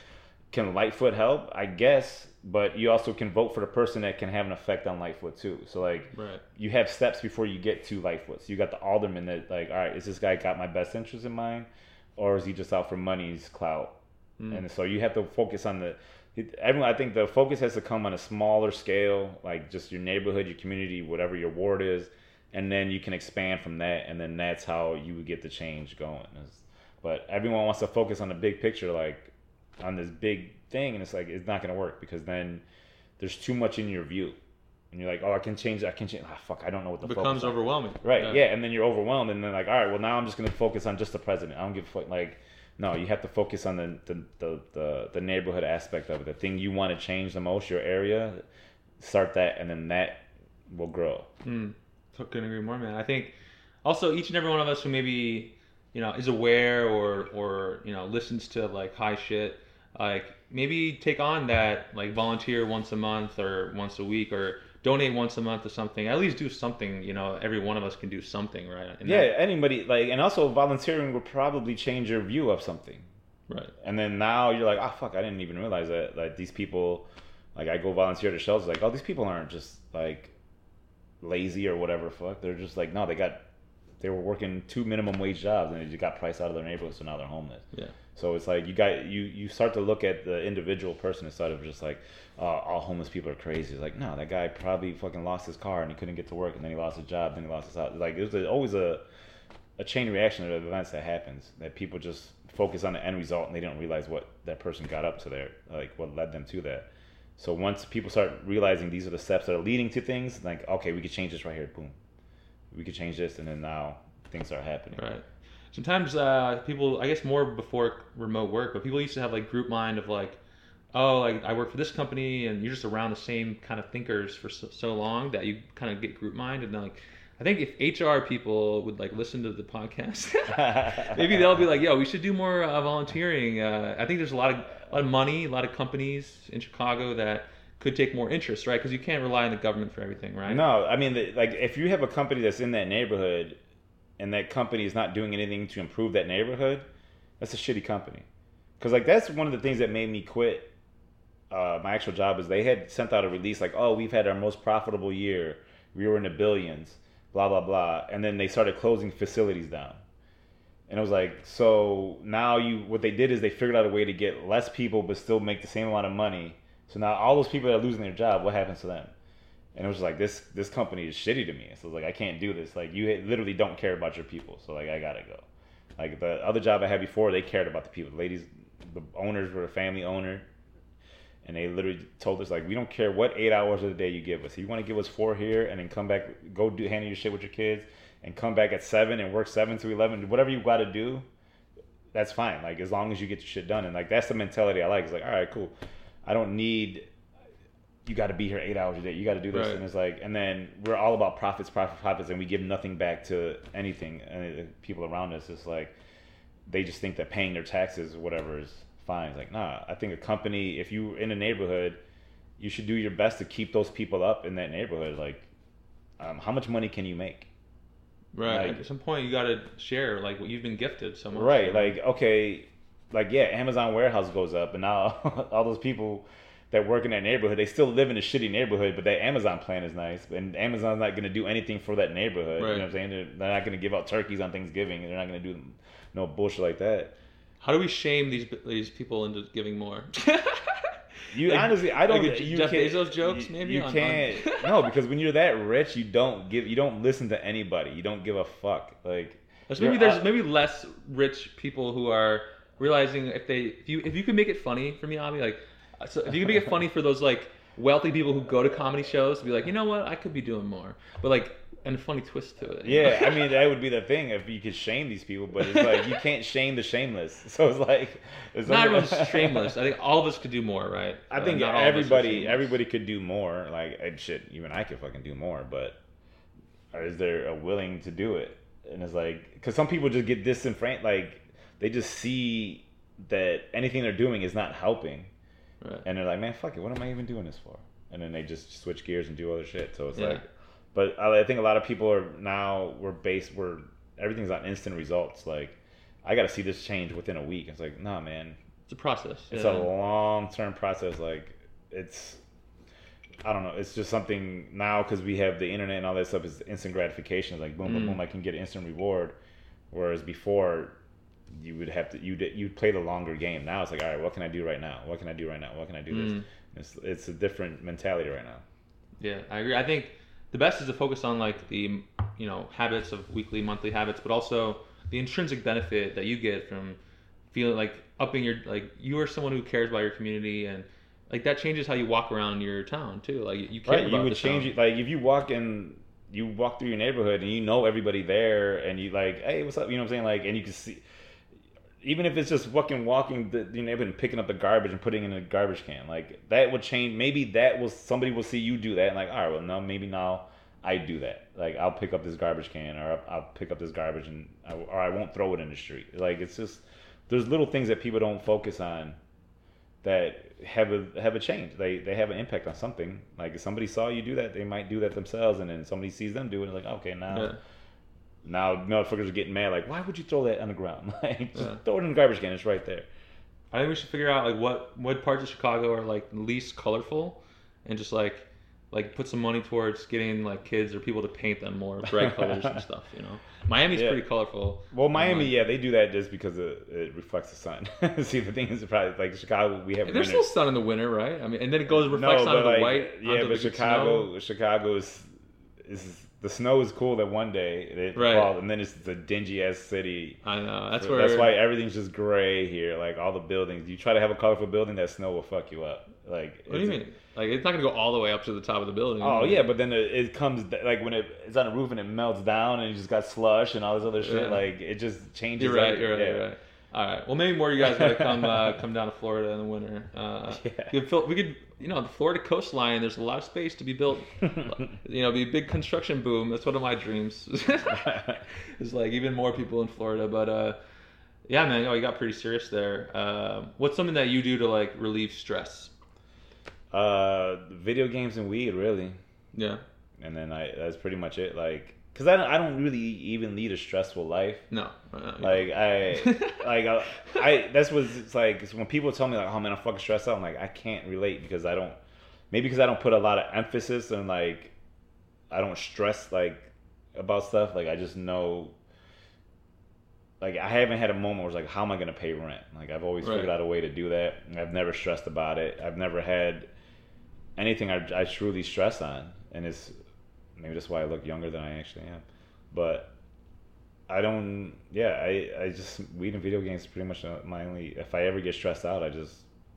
can lightfoot help? I guess but you also can vote for the person that can have an effect on lightfoot too. So like Right. you have steps before you get to lightfoot. So you got the alderman that like all right is this guy got my best interest in mind or is he just out for money's clout? Mm. and so you have to focus on the everyone i think the focus has to come on a smaller scale like just your neighborhood your community whatever your ward is and then you can expand from that and then that's how you would get the change going. But everyone wants to focus on the big picture like on this big thing and it's like it's not going to work because then there's too much in your view and you're like oh i can change i can change ah, fuck i don't know what the It becomes overwhelming. Right. Yeah. and then you're overwhelmed, and then like, all right, well now I'm just gonna focus on just the president. I don't give a fuck. Like, no, you have to focus on the the the, the, the neighborhood aspect of it. The thing you want to change the most, your area. Start that, and then that will grow. Mm, couldn't agree more, man. I think also each and every one of us who maybe you know is aware or or you know listens to like high shit, like maybe take on that like volunteer once a month or once a week or donate once a month or something. At least do something. You know, every one of us can do something, right? And yeah, that- anybody like, and also volunteering will probably change your view of something. right. And then now you're like, oh fuck, I didn't even realize that. Like these people, like I go volunteer to shelters, like, oh, these people aren't just like lazy or whatever. Fuck, they're just like, no, they got, they were working two minimum wage jobs and they just got priced out of their neighborhood, so now they're homeless. Yeah. So it's like you got you you start to look at the individual person instead of just like, uh, all homeless people are crazy. It's like, no, that guy probably fucking lost his car and he couldn't get to work, and then he lost his job, then he lost his house. Like there's always a a chain reaction of events that happens that people just focus on the end result and they don't realize what that person got up to there, like what led them to that. So once people start realizing these are the steps that are leading to things, like okay, we could change this right here, boom, we could change this, and then now things are happening. Right. Sometimes uh, people, I guess more before remote work, but people used to have like group mind of like, oh, like I work for this company, and you're just around the same kind of thinkers for so, so long that you kind of get group mind, and then like, I think if HR people would like listen to the podcast, maybe they'll be like, yo, we should do more uh, volunteering. Uh, I think there's a lot of a lot of money, a lot of companies in Chicago that could take more interest, right? Because you can't rely on the government for everything, right? No, I mean, the, like if you have a company that's in that neighborhood, and that company is not doing anything to improve that neighborhood, that's a shitty company. Because like that's one of the things that made me quit uh, my actual job is they had sent out a release like, oh, we've had our most profitable year. We were in the billions, blah blah blah, and then they started closing facilities down. And it was like, so now you what they did is they figured out a way to get less people but still make the same amount of money. So now all those people that are losing their job, what happens to them? And it was like this this company is shitty to me. So like, I can't do this. Like you literally don't care about your people. So like I gotta go. Like the other job I had before, they cared about the people. The ladies, the owners were a family owner, and they literally told us like, we don't care what eight hours of the day you give us. You want to give us four here and then come back, go do handle your shit with your kids, and come back at seven and work seven to eleven, whatever you got to do, that's fine. Like as long as you get your shit done, and like that's the mentality I like. It's like, all right, cool. I don't need you got to be here eight hours a day. You got to do this, Right. and it's like, and then we're all about profits, profits, profits, and we give nothing back to anything. And the people around us, it's like they just think that paying their taxes, or whatever, is fine. It's like, nah. I think a company, if you're in a neighborhood, you should do your best to keep those people up in that neighborhood. Like, um, how much money can you make? Right. Like- At some point, you got to share like what you've been gifted so much. Right. Like, okay, like yeah, Amazon warehouse goes up, and now all those people that work in that neighborhood, they still live in a shitty neighborhood, but that Amazon plan is nice, and Amazon's not going to do anything for that neighborhood. You know what I'm saying? They're, they're not going to give out turkeys on Thanksgiving. They're not going to do no bullshit like that. How do we shame these these people into giving more? You Like- honestly, I don't. like you Jeff can't, Bezos jokes, you- maybe, you on- on- can't. no, because when you're that rich, you don't give. You don't listen to anybody. You don't give a fuck. Like There's maybe there's out- maybe less rich people who are realizing if they if you if you can make it funny for me, Avi, like so if you can make it funny for those like wealthy people who go to comedy shows to be like, you know what, I could be doing more, but like and a funny twist to it. Yeah, I mean that would be the thing if you could shame these people, but it's like you can't shame the shameless. So it's like it's not everyone's shameless. I think all of us could do more, right? I Uh, think not all of us are everybody everybody could do more. Like and shit, even I could fucking do more, but is there a willing to do it? And it's like because some people just get disenfranchised. Like they just see that anything they're doing is not helping, Right. and they're like, man, fuck it, what am I even doing this for? And then they just switch gears and do other shit. So it's Yeah. like, but I, I think a lot of people are now we're based we're everything's on instant results. Like I got to see this change within a week. It's like, nah, man, It's a process. it's yeah. a long term process. Like it's, I don't know. It's just something now because we have the internet and all that stuff. Is instant gratification. It's like boom, boom, Mm. boom. I can get instant reward. Whereas before, you would have to you'd you'd play the longer game. Now it's like, all right, what can I do right now? What can I do right now? What can I do this? Mm. It's it's a different mentality right now. Yeah, I agree. I think the best is to focus on like the you know habits of weekly, monthly habits, but also the intrinsic benefit that you get from feeling like upping your like you are someone who cares about your community and like that changes how you walk around your town too. Like you care Right, about you would change town. it. Like if you walk in, you walk through your neighborhood and you know everybody there, and you like, hey, what's up? You know what I'm saying? Like, and you can see, even if it's just fucking walking the, the neighborhood and picking up the garbage and putting it in a garbage can, like that would change. Maybe that will somebody will see you do that, and like, all right, well, no, maybe now I do that. Like, I'll pick up this garbage can, or I'll, I'll pick up this garbage, and I, or I won't throw it in the street. Like, it's just there's little things that people don't focus on that have a have a change. They they have an impact on something. Like if somebody saw you do that, they might do that themselves, and then somebody sees them do it, like okay now. Yeah. Now motherfuckers are getting mad. Like, why would you throw that on the ground? Like, just Yeah. throw it in the garbage can. It's right there. I think we should figure out like what what parts of Chicago are like least colorful, and just like like put some money towards getting like kids or people to paint them more bright colors and stuff. You know, Miami's Yeah. pretty colorful. Well, um, Miami, Like- yeah, they do that just because it, it reflects the sun. See, the thing is, probably like Chicago, we have There's winter. still sun in the winter, right? I mean, and then it goes reflects no, onto the like, white. yeah, but the Chicago, snow. Chicago is, is the snow is cool that one day it Right. fall, and then it's the dingy ass city. I know that's where. that's why everything's just gray here. Like all the buildings, you try to have a colorful building, that snow will fuck you up. Like, What do you mean? Like it's not gonna go all the way up to the top of the building. Oh yeah, but then it, it comes like when it, it's on the roof and it melts down and you just got slush and all this other shit. Yeah. Like it just changes. You're right. every- You're right. yeah. You're right. All right. Well, maybe more of you guys gotta come uh, come down to Florida in the winter. Uh, Yeah. we could fill- we could, you know, the Florida coastline. There's a lot of space to be built. you know, be a big construction boom. That's one of my dreams. Is like even more people in Florida. But uh, yeah, man, oh, you got pretty serious there. Uh, what's something that you do to like relieve stress? Uh, video games and weed, really. Yeah. And then I that's pretty much it. Like, cause I don't, I don't really even lead a stressful life. No. uh, Like I, like I, I that's what it's like. When people tell me like, oh man, I'm fucking stressed out. I'm like, I can't relate because I don't. Maybe because I don't put a lot of emphasis on like, I don't stress like about stuff. Like I just know. Like I haven't had a moment where it's like, how am I gonna pay rent? Like I've always Right. figured out a way to do that. I've never stressed about it. I've never had anything I, I truly stress on, and it's maybe that's why I look younger than I actually am. But I don't. Yeah, I I just weed and video games is pretty much my only. If I ever get stressed out, I just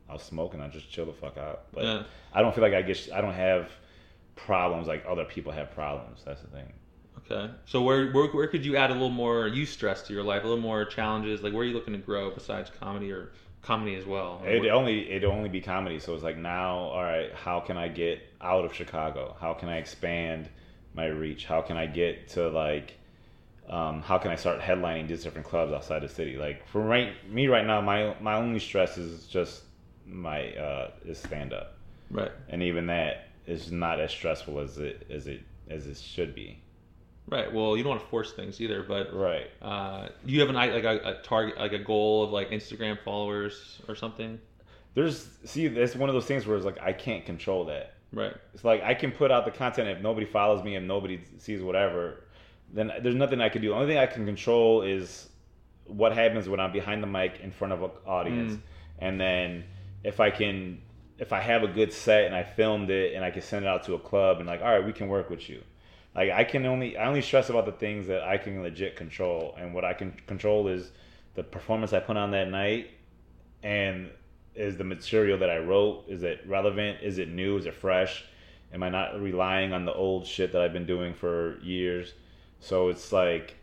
I'll smoke and I'll just chill the fuck out. But Yeah. I don't feel like I get. I don't have problems like other people have problems. That's the thing. Okay. So where, where where could you add a little more you stress to your life, a little more challenges? Like where are you looking to grow besides comedy or comedy as well? It only it only be comedy. So it's like now, all right, how can I get out of Chicago? How can I expand my reach? How can I get to like um, how can I start headlining these different clubs outside the city? Like for right me right now, my my only stress is just my uh, is stand up, right. and even that is not as stressful as it as it as it should be. Right. Well, you don't want to force things either, but Right. uh, do you have an i- like a, a target, like a goal of like Instagram followers or something? There's see that's one of those things where it's like I can't control that. Right. It's like I can put out the content if nobody follows me and nobody sees whatever, then there's nothing I can do. The only thing I can control is what happens when I'm behind the mic in front of an audience, Mm. and then if I can, if I have a good set and I filmed it and I can send it out to a club and like, all right, we can work with you. Like I can only I only stress about the things that I can legit control, and what I can control is the performance I put on that night, and is the material that I wrote is it relevant? Is it new? Is it fresh? Am I not relying on the old shit that I've been doing for years? So it's like,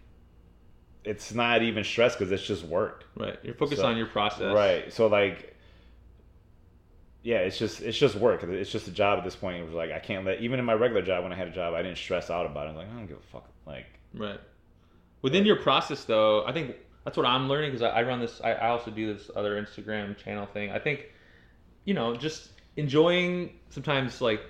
it's not even stress because it's just work. Right. You're focused So- on your process. Right. So like, yeah, it's just it's just work. It's just a job at this point. It was like I can't let even in my regular job when I had a job, I didn't stress out about it. I'm like I don't give a fuck. Like Right. Within your process, though, I think that's what I'm learning because I, I run this. I, I also do this other Instagram channel thing. I think, you know, just enjoying sometimes like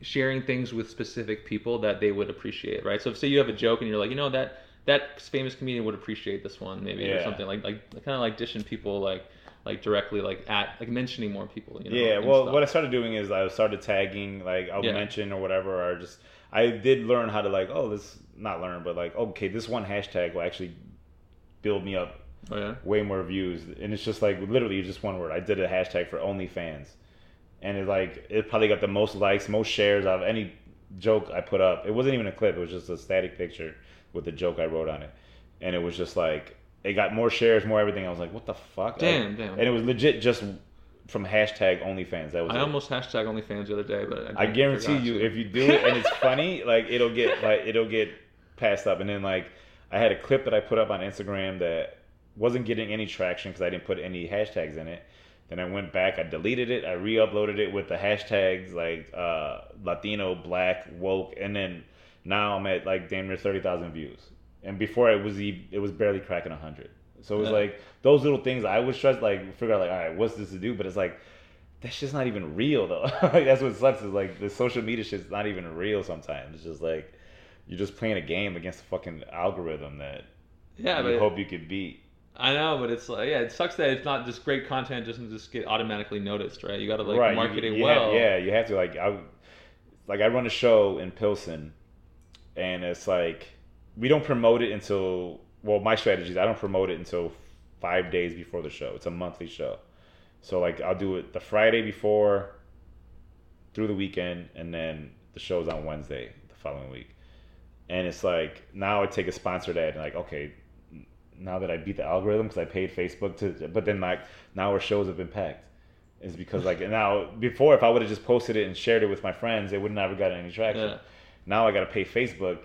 sharing things with specific people that they would appreciate, right? So if say you have a joke and you're like, you know, that that famous comedian would appreciate this one, maybe or something like like kind of like dishing people like like directly like at like mentioning more people. You know, yeah. Well, stuff. what I started doing is I started tagging like I'll Yeah. mention or whatever, or just I did learn how to like oh this not learn but like okay this one hashtag will actually build me up oh yeah, way more views, and it's just like literally just one word. I did a hashtag for OnlyFans, and it like it probably got the most likes, most shares out of any joke I put up. It wasn't even a clip; it was just a static picture with the joke I wrote on it, and it was just like it got more shares, more everything. I was like, what the fuck? Damn, Like, damn. And it was legit just from hashtag OnlyFans. That was. I it. almost hashtag OnlyFans the other day, but I didn't- guarantee you, to. if you do it and it's funny, like it'll get like it'll get passed up. And then like I had a clip that I put up on Instagram that wasn't getting any traction because I didn't put any hashtags in it. Then I went back, I deleted it, I re-uploaded it with the hashtags like uh, Latino, Black, woke, and then now I'm at like damn near thirty thousand views. And before it was e- it was barely cracking hundred. So it was Yeah. like those little things I would stress like figure out like all right, what's this to do? But it's like that's just not even real though. like that's what sucks is like the social media shit's not even real sometimes. It's just like you're just playing a game against a fucking algorithm that yeah, you hope you could beat. I know, but it's like yeah, it sucks that it's not just great content doesn't just get automatically noticed, right? You got to like right. market you, it you well. have- yeah, you have to like I like I run a show in Pilsen and it's like we don't promote it until well my strategy is I don't promote it until five days before the show. It's a monthly show. So like I'll do it the Friday before through the weekend and then the show's on Wednesday the following week. And it's like now I take a sponsored ad and like okay now that I beat the algorithm because I paid Facebook to but then like now our shows have been packed. Is because like now before if I would have just posted it and shared it with my friends it would not never gotten any traction. Yeah. Now I got to pay Facebook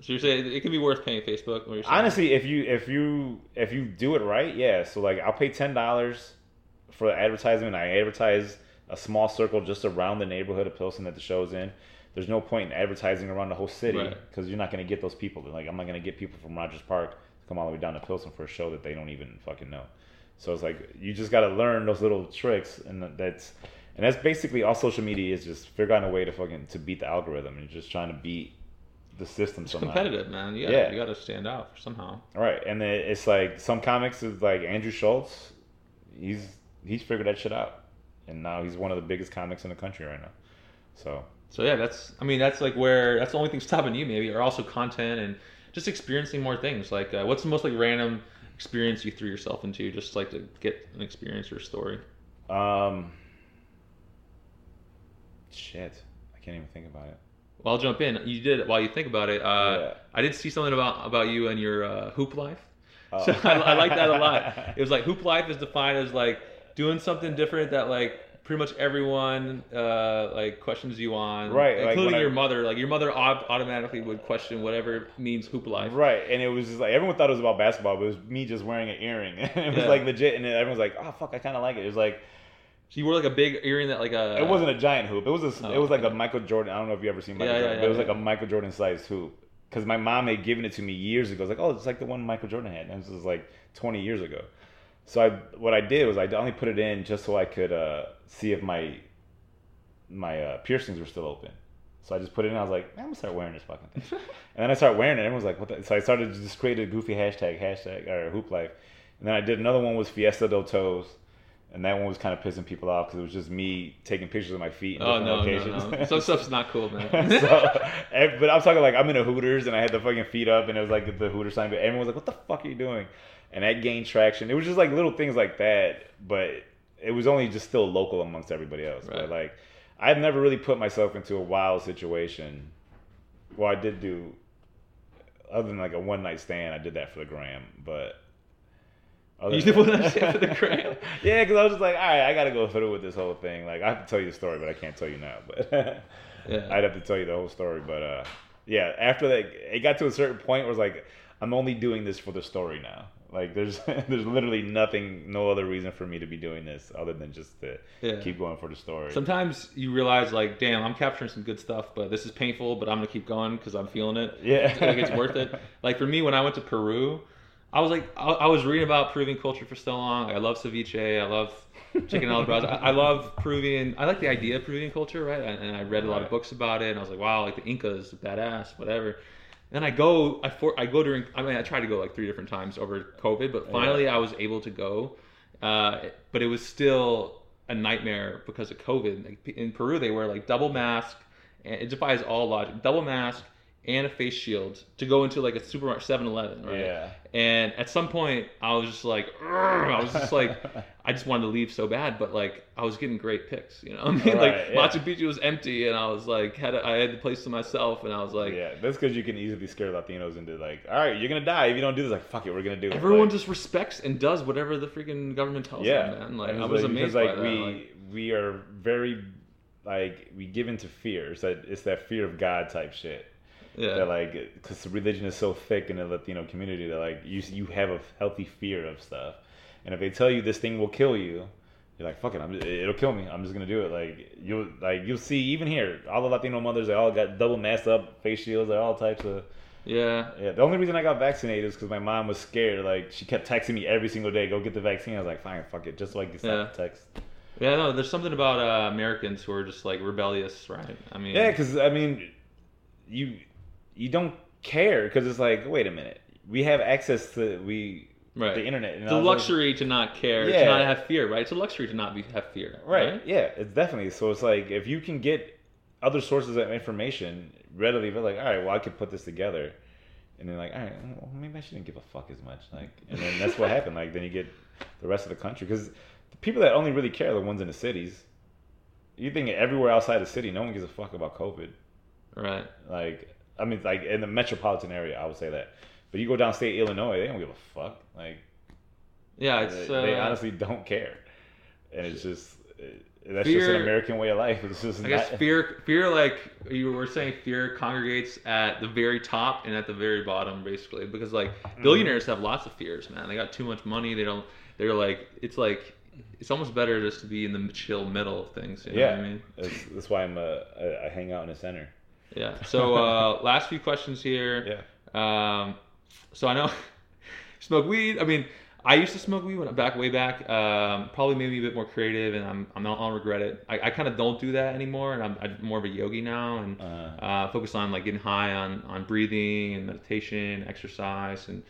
So you're saying it could be worth paying Facebook? What you're saying. Honestly, if you if you if you do it right, yeah. So like I'll pay ten dollars for the advertisement. I advertise a small circle just around the neighborhood of Pilsen that the show's in. There's no point in advertising around the whole city Right. because you're not going to get those people. Like I'm not going to get people from Rogers Park to come all the way down to Pilsen for a show that they don't even fucking know. So it's like you just got to learn those little tricks, and that's and that's basically all social media is just figuring out a way to fucking to beat the algorithm and just trying to beat the system it's somehow. competitive, man. You gotta, Yeah. you got to stand out somehow. Right, and then it's like some comics is like Andrew Schulz. He's he's figured that shit out, and now he's one of the biggest comics in the country right now. So So yeah, that's I mean that's like where that's the only thing stopping you maybe, or also content and just experiencing more things. Like uh, what's the most like random experience you threw yourself into just like to get an experience or a story? Um, shit, I can't even think about it. Well, I'll jump in. You did while you think about it. Uh, Yeah. I did see something about about you and your uh, hoop life. Oh. So I, I like that a lot. It was like hoop life is defined as like doing something different that like pretty much everyone uh, like questions you on, Right, like Including I- your mother. Like your mother au- automatically would question whatever means hoop life. Right, and it was just like everyone thought it was about basketball, but it was me just wearing an earring. it was Yeah. like legit, and everyone's like, "Oh fuck, I kind of like it." It was like So you wore like a big earring that like a. it wasn't a giant hoop. It was a, Oh, it was like a. Michael Jordan. I don't know if you ever seen Michael Yeah, yeah, Jordan, yeah, but it was yeah. like a Michael Jordan sized hoop. Because my mom had given it to me years ago. It's like, oh, it's like the one Michael Jordan had, and this was like 20 years ago. So I, what I did was I only put it in just so I could uh, see if my my uh, piercings were still open. So I just put it in. I was like, I'm gonna start wearing this fucking thing. and then I started wearing it. Everyone was like, what? The? So I started to just create a goofy hashtag, hashtag or hoop life. And then I did another one was Fiesta del Toes. And that one was kind of pissing people off because it was just me taking pictures of my feet. In Oh different no, locations. no, no! Some stuff's not cool, man. so, but I'm talking like I'm in a Hooters and I had the fucking feet up and it was like the Hooters sign, but everyone was like, "What the fuck are you doing?" And that gained traction. It was just like little things like that, but it was only just still local amongst everybody else. Right. But like, I've never really put myself into a wild situation. Well, I did do, other than like a one night stand, I did that for the gram, but. other You did one night stand for the gram? yeah, because I was just like, all right, I got to go through with this whole thing. Like, I have to tell you the story, but I can't tell you now. But Yeah. I'd have to tell you the whole story. But uh, yeah, after that, it got to a certain point where it's like, I'm only doing this for the story now. Like, there's there's literally nothing, no other reason for me to be doing this other than just to Yeah. keep going for the story. Sometimes you realize, like, damn, I'm capturing some good stuff, but this is painful, but I'm gonna keep going because I'm feeling it. Yeah. like it's worth it. Like for me, when I went to Peru, I was like, I, I was reading about Peruvian culture for so long. I love ceviche. I love chicken alabras. I, I love Peruvian. I like the idea of Peruvian culture, right? And, and I read a lot of books about it, and I was like, wow, like the Incas, badass, whatever. Then I go, I for, I go during. I mean, I tried to go like three different times over COVID, but finally I was able to go. Uh, but it was still a nightmare because of COVID. Like, in Peru, they wear like double mask, and it defies all logic. Double mask and a face shield to go into like a supermarket 7-Eleven, right? Yeah. And at some point, I was just like, I was just like, I just wanted to leave so bad, but like I was getting great picks, you know. I mean, like Right, yeah. Machu Picchu was empty, and I was like, had a, I had the place to myself, and I was like, yeah, that's because you can easily scare Latinos into like, all right, you're gonna die if you don't do this. Like, fuck it, we're gonna do it. everyone Like, just respects and does whatever the freaking government tells yeah, them, man. Like I was like- amazed because, by like that. we like, we are very like we give into fear. It's that it's that fear of God type shit. Yeah, That like because religion is so thick in the Latino community that like you you have a healthy fear of stuff, and if they tell you this thing will kill you. You're like fuck it, I'm just, it'll kill me. I'm just gonna do it. Like you'll like you'll see even here, all the Latino mothers they all got double masked up, face shields, they're all types of yeah. yeah, the only reason I got vaccinated is because my mom was scared. Like she kept texting me every single day, "Go get the vaccine." I was like, "Fine, fuck it," just so I stop Yeah. the text. Yeah, no, there's something about uh, Americans who are just like rebellious, right? I mean, Yeah, because I mean, you you don't care because it's like, wait a minute, we have access to we right. the internet. And a was like- luxury to not care, to Yeah. not have fear, right? It's a luxury to not be have fear, right? right? Yeah, it's definitely so. It's like if you can get other sources of information readily, but like, all right, well, I could put this together. And then like, all right, well, maybe I shouldn't give a fuck as much. Like, and then that's what happened. Like, then you get the rest of the country because the people that only really care are the ones in the cities. You think everywhere outside the city, no one gives a fuck about COVID. Right. Like, I mean, like in the metropolitan area, I would say that. But you go downstate Illinois, they don't give a fuck. Like, Yeah, they, it's they uh, honestly don't care, and it's just it- that's just an American way of life. It's just I guess fear, fear, like you were saying, fear congregates at the very top and at the very bottom, basically, because like Mm-hmm. billionaires have lots of fears, man. They got too much money. They don't. They're like, it's like, it's almost better just to be in the chill middle of things. You know yeah, what I mean? that's, that's why I'm uh, I, I hang out in the center. Yeah. So uh, last few questions here. Yeah. Um, so I know smoke weed. I mean, I used to smoke weed when back way back. Um, probably made me a bit more creative, and I'm I'm not I'll regret it. I, I kind of don't do that anymore, and I'm, I'm more of a yogi now, and Uh, uh, focus on like getting high on on breathing and meditation, exercise, and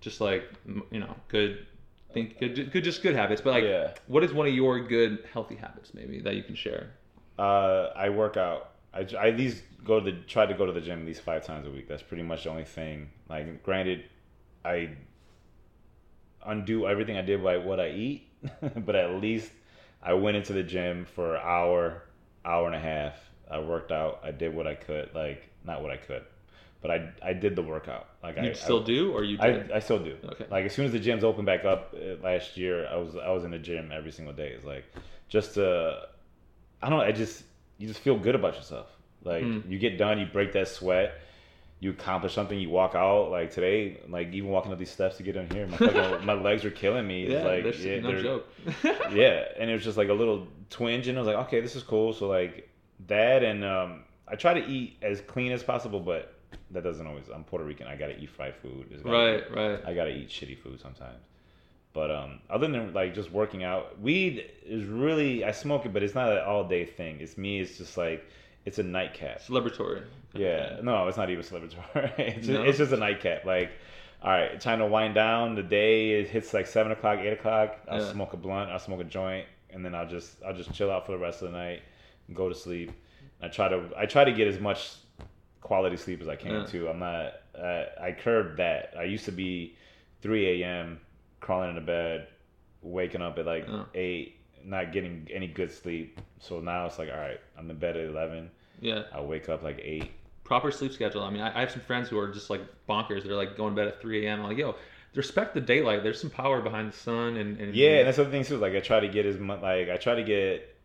just like you know good think good good just good habits. But like, Yeah. what is one of your good healthy habits maybe that you can share? uh, I work out I, I at least go to the try to go to the gym at least five times a week. That's pretty much the only thing. Like, granted, I undo everything I did by what I eat, but at least I went into the gym for an hour, hour and a half. I worked out. I did what I could. Like, not what I could, but I I did the workout. Like, You I still I, do, or you I, did? I still do. Okay. Like as soon as the gyms opened back up uh, last year, I was I was in the gym every single day. It's like just to, I don't know. I just you just feel good about yourself. Like Mm. you get done, you break that sweat, you accomplish something, you walk out. Like today, like even walking up these steps to get in here, my fucking, my legs are killing me. It's yeah, like yeah, no joke. yeah, and it was just like a little twinge, and I was like, okay, this is cool. So like that, and um, I try to eat as clean as possible, but that doesn't always. I'm Puerto Rican. I gotta eat fried food. Gotta right, right. I gotta eat shitty food sometimes. But um, other than like just working out, weed is really I smoke it, but it's not an all day thing. It's me. It's just like it's a nightcap. Celebratory. Yeah, no, it's not even celebratory. it's, No? it's just a nightcap. Like, all right, time to wind down. The day it hits like seven o'clock, eight o'clock. I'll Yeah. smoke a blunt. I'll smoke a joint, and then I'll just I'll just chill out for the rest of the night and go to sleep. I try to I try to get as much quality sleep as I can Yeah. too. I'm not uh, I curbed that. I used to be 3 a.m. crawling into bed, waking up at like Yeah. eight, not getting any good sleep. So now it's like all right, I'm in bed at 11. Yeah. I wake up like eight. Proper sleep schedule. I mean, I, I have some friends who are just like bonkers. They're like going to bed at 3 a.m. I'm like, yo, respect the daylight. There's some power behind the sun. And, and Yeah, and that's the other thing too. Like I try to get as much, like I try to get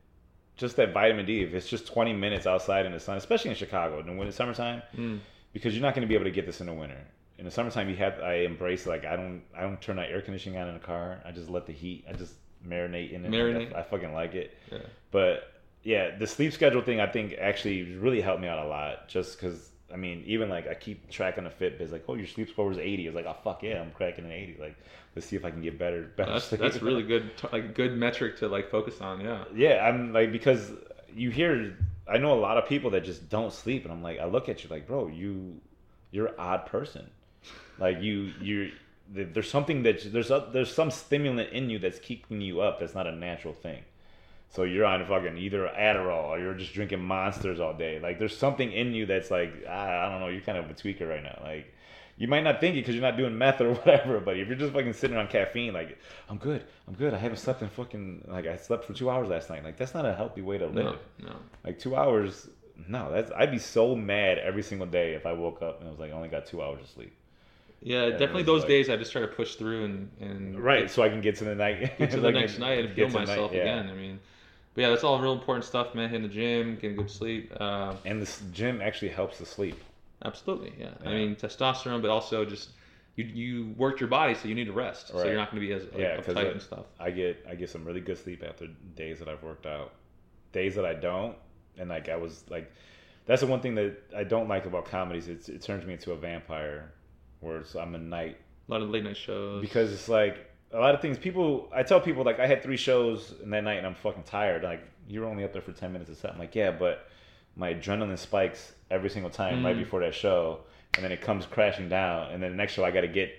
just that vitamin D. If it's just 20 minutes outside in the sun, especially in Chicago in the winter summertime, Mm. because you're not going to be able to get this in the winter. In the summertime, you have I embrace like I don't I don't turn that air conditioning on in the car. I just let the heat. I just marinate in it. Marinate. I, I fucking like it. Yeah. But yeah, the sleep schedule thing I think actually really helped me out a lot. Just because I mean, even like I keep track on the Fitbit. Like, oh, your sleep score was 80. It's like, oh fuck yeah, I'm cracking an 80. Like, let's see if I can get better. better That's, sleep. that's really good, like good metric to like focus on. Yeah. Yeah, I'm like because you hear I know a lot of people that just don't sleep, and I'm like, I look at you like, bro, you you're an odd person. Like you you there's something that there's a, there's some stimulant in you that's keeping you up. That's not a natural thing. So you're on fucking either Adderall or you're just drinking monsters all day. Like there's something in you that's like ah, I don't know. You're kind of a tweaker right now. Like you might not think it because you're not doing meth or whatever. But if you're just fucking sitting on caffeine, like I'm good, I'm good. I haven't slept in fucking like I slept for two hours last night. Like that's not a healthy way to live. No, no. Like two hours. No, that's I'd be so mad every single day if I woke up and I was like I only got two hours of sleep. Yeah, definitely those like- days I just try to push through and and Right, so I can get to the night. get to the like, next night and get feel night, myself yeah. again. I mean, but yeah, that's all real important stuff, man. Hitting the gym, getting good sleep. Uh, And the gym actually helps the sleep. absolutely, yeah. I mean, testosterone, but also just you you worked your body, so you need to rest. So you're not going to be as like, Yeah, uptight it- and stuff. I get I get some really good sleep after days that I've worked out. Days that I don't, and like I was like, that's the one thing that I don't like about comedies. It's, it turns me into a vampire, where it's, I'm a night A lot of late night shows. because it's like a lot of things. People, I tell people like I had three shows in that night and I'm fucking tired. Like you're only up there for ten minutes or something. Like yeah, but my adrenaline spikes every single time right Mm. before that show, and then it comes crashing down, and then the next show I got to get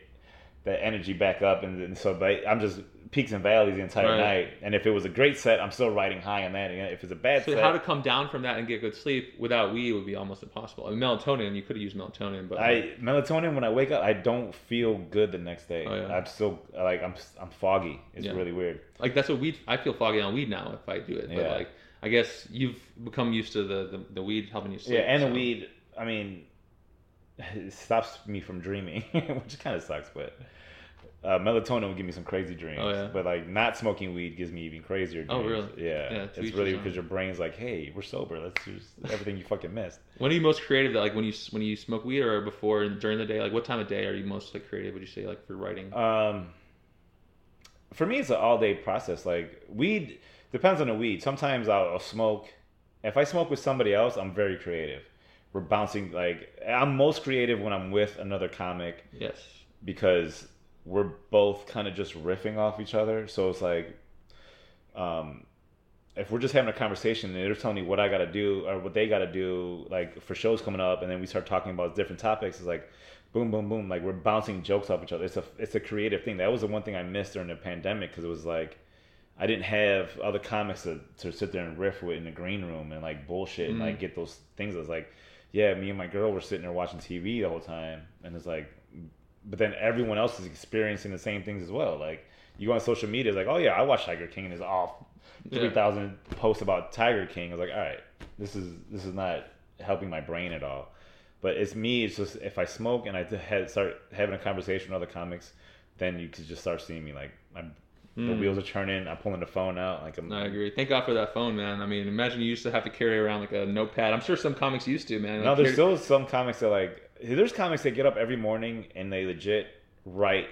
that energy back up, and, then so but I'm just peaks and valleys the entire Right. night. And if it was a great set, I'm still riding high on that. And if it's a bad so set, how to come down from that and get good sleep without weed would be almost impossible. I mean, melatonin, you could have used melatonin, but I melatonin when I wake up, I don't feel good the next day. Oh, yeah. I'm still like I'm I'm foggy. It's Yeah. really weird. like that's what weed. I feel foggy on weed now if I do it. But Yeah. like, I guess you've become used to the the, the weed helping you sleep. Yeah, and so- the weed. I mean, it stops me from dreaming, which kind of sucks. But uh, melatonin will give me some crazy dreams. Oh, yeah? But like not smoking weed gives me even crazier dreams. Oh, really? Yeah. Yeah, to it's really because your brain's like, hey, we're sober. Let's use everything you fucking missed. When are you most creative? That Like when you when you smoke weed or before and during the day? Like what time of day are you most like creative? Would you say like for writing? Um, for me, it's an all day process. Like weed depends on the weed. Sometimes I'll, I'll smoke. If I smoke with somebody else, I'm very creative. We're bouncing like I'm most creative when I'm with another comic yes. because we're both kind of just riffing off each other. So it's like, um, if we're just having a conversation and they're telling me what I got to do or what they got to do, like for shows coming up, and then we start talking about different topics, it's like, boom, boom, boom, like we're bouncing jokes off each other. It's a it's a creative thing. That was the one thing I missed during the pandemic because it was like, I didn't have other comics to, to sit there and riff with in the green room and like bullshit and Mm. like get those things. I was like, yeah, me and my girl were sitting there watching TV the whole time, and it's like, but then everyone else is experiencing the same things as well. Like you go on social media, it's like, oh yeah, I watch Tiger King, and it's Yeah. three thousand posts about Tiger King. I was like, all right, this is this is not helping my brain at all. But it's me. It's just if I smoke and I had start having a conversation with other comics, then you could just start seeing me like my, the Mm. wheels are turning. I'm pulling the phone out like I'm. I agree. Thank God for that phone, man. I mean, imagine you used to have to carry around like a notepad. I'm sure some comics used to, man. No, there's still some comics that like there's comics that get up every morning and they legit write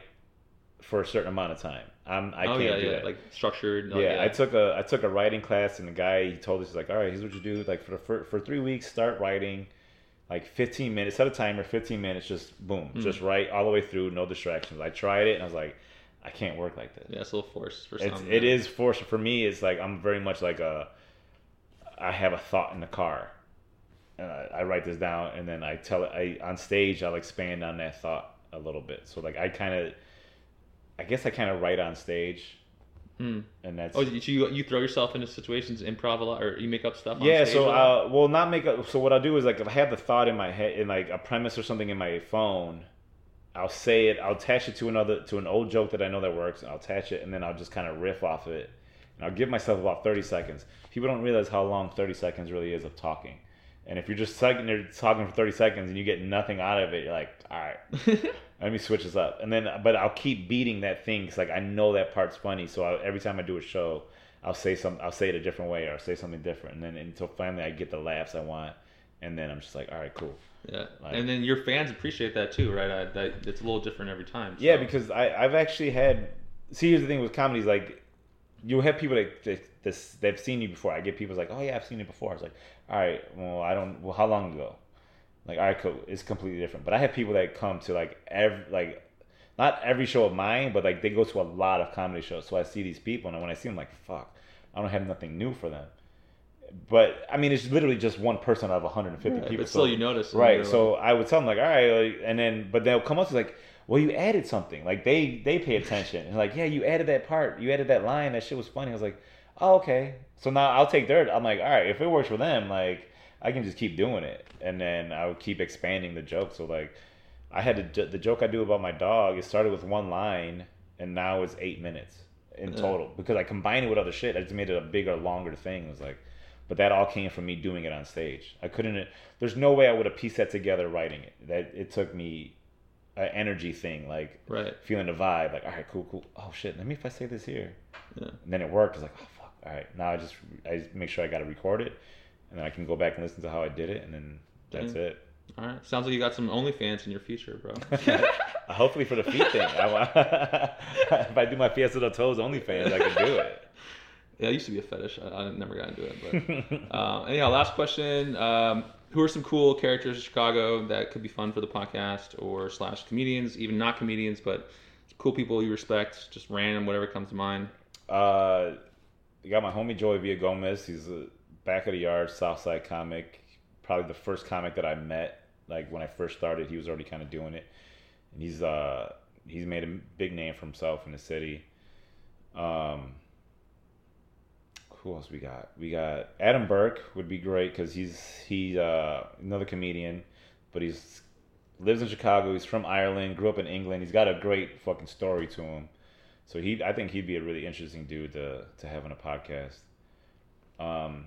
for a certain amount of time. I'm I oh can't yeah, do yeah, that. like structured. like, yeah, I took a I took a writing class and the guy he told us he's like, all right, here's what you do. Like for the, for, for three weeks, start writing, like 15 minutes. Set a timer, 15 minutes, just boom, Mm. just write all the way through, no distractions. I tried it and I was like, I can't work like this. yeah, it's a little forced for It's some. it man. forced for me. It's like I'm very much like a. I have a thought in the car, and I, write this down, and then I tell it. I on stage I'll expand on that thought a little bit. So like I kind of, I guess I kind of write on stage, Hmm. and that's Oh, you you you throw yourself into situations, improv a lot, or you make up stuff. On yeah. So uh, well, not make up. So what I'll do is like if I have the thought in my head, in like a premise or something in my phone. I'll say it. I'll attach it to another to an old joke that I know that works. And I'll attach it, and then I'll just kind of riff off of it. And I'll give myself about thirty seconds. People don't realize how long thirty seconds really is of talking. And if you're just sitting there talking for thirty seconds and you get nothing out of it, you're like, all right, let me switch this up. And then, but I'll keep beating that thing because like I know that part's funny. So I, every time I do a show, I'll say some, I'll say it a different way or I'll say something different. And then until finally I get the laughs I want, and then I'm just like, all right, cool. yeah, Like- and then your fans appreciate that too, right? I, that it's a little different every time. Yeah, because I, I've actually had. See, here's the thing with comedies, like you'll have people that, that this they've seen you before. I get people like, oh yeah, I've seen it before. I was like, all right, well I don't. Well, how long ago? Like, all right, cool. It's completely different. But I have people that come to like every like. Not every show of mine, but like they go to a lot of comedy shows. So I see these people, and when I see them, like, fuck, I don't have nothing new for them. But I mean, it's literally just one person out of 150 Right, people. but still so- you notice, right? So I would tell them like, all right, like, and then but they'll come up to like, well, you added something. Like they they pay attention and like, yeah, you added that part, you added that line. That shit was funny. I was like, oh okay. So now I'll take their. I'm like, all right, if it works for them, like I can just keep doing it, and then I would keep expanding the joke. So like, I had to, the joke I do about my dog. It started with one line, and now it's eight minutes in total because I combined it with other shit. I just made it a bigger, longer thing. It was like, but that all came from me doing it on stage. I couldn't. There's no way I would have pieced that together writing it. That it took me an energy thing, like right. feeling the vibe. Like, all right, cool, cool. Oh shit, let me if I say this here. Yeah. And then it worked. It's like, oh fuck. All right, now I just I just make sure I got to record it, and then I can go back and listen to how I did it, and then that's Dang. it. All right. Sounds like you got some OnlyFans in your future, bro. Hopefully for the feet thing. I, if I do my Fiesta del Toes OnlyFans, I could do it. yeah, it used to be a fetish. I, I never got into it, but. Um, anyhow, last question. Um, who are some cool characters in Chicago that could be fun for the podcast or slash comedians, even not comedians, but cool people you respect, just random, whatever comes to mind? Uh, I got my homie Joey Villagomez. He's a back of the yard Southside comic. Probably the first comic that I met. Like when I first started, he was already kind of doing it, and he's uh he's made a big name for himself in the city. Um, who else we got? We got Adam Burke would be great because he's he's uh, another comedian, but he's lives in Chicago. He's from Ireland, grew up in England. He's got a great fucking story to him. So he, I think he'd be a really interesting dude to to have on a podcast. Um,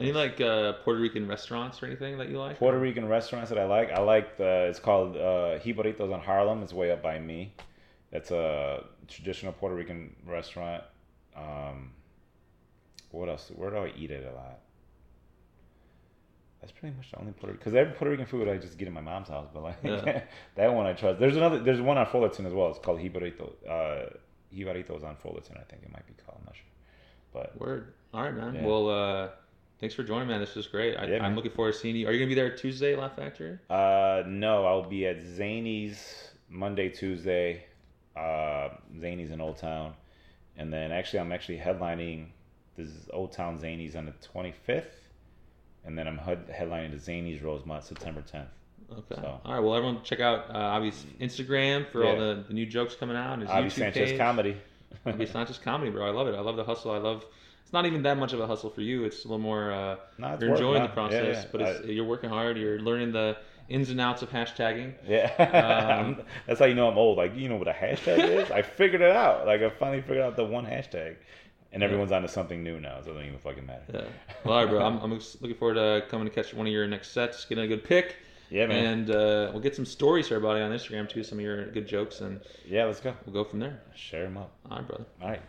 Any like uh, Puerto Rican restaurants or anything that you like? Puerto Rican restaurants that I like, I like the. It's called uh, Jibaritos on Harlem. It's way up by me. That's a traditional Puerto Rican restaurant. Um, what else? Where do I eat it a lot? That's pretty much the only Puerto because every Puerto Rican food I just get in my mom's house, but like Yeah. that one I trust. There's another. There's one on Fullerton as well. It's called Jibarito. Uh, Jibaritos on Fullerton. I think it might be called. I'm not sure, but Word. All right, man. Yeah. Well, uh, thanks for joining, man. This was great. I, Yeah, I'm man. looking forward to seeing you. Are you gonna be there Tuesday, Laugh Factory? Uh, no, I'll be at Zanies Monday, Tuesday. Uh, Zanies in Old Town, and then actually I'm actually headlining this is Old Town Zanies on the 25th, and then I'm headlining the Zanies Rosemont September 10th. Okay. So- All right. Well, everyone check out uh, Avi's Instagram for all the, the new jokes coming out. His Avi YouTube Sanchez page. comedy. I not just comedy, bro. I love it. I love the hustle. I love. It's not even that much of a hustle for you. It's a little more. Uh, No, you're enjoying the process, Yeah, yeah. but it's, you're working hard. You're learning the ins and outs of hashtagging. Yeah, Um, that's how you know I'm old. Like, you know what a hashtag is? I figured it out. Like, I finally figured out the one hashtag, and everyone's onto something new now, so it doesn't even fucking matter. Yeah. Well, all right, bro. I'm, I'm looking forward to coming to catch one of your next sets, getting a good pick. Yeah, man. And uh, we'll get some stories for everybody on Instagram too, some of your good jokes, and Yeah, let's go. we'll go from there. Share them up. All right, brother. All right.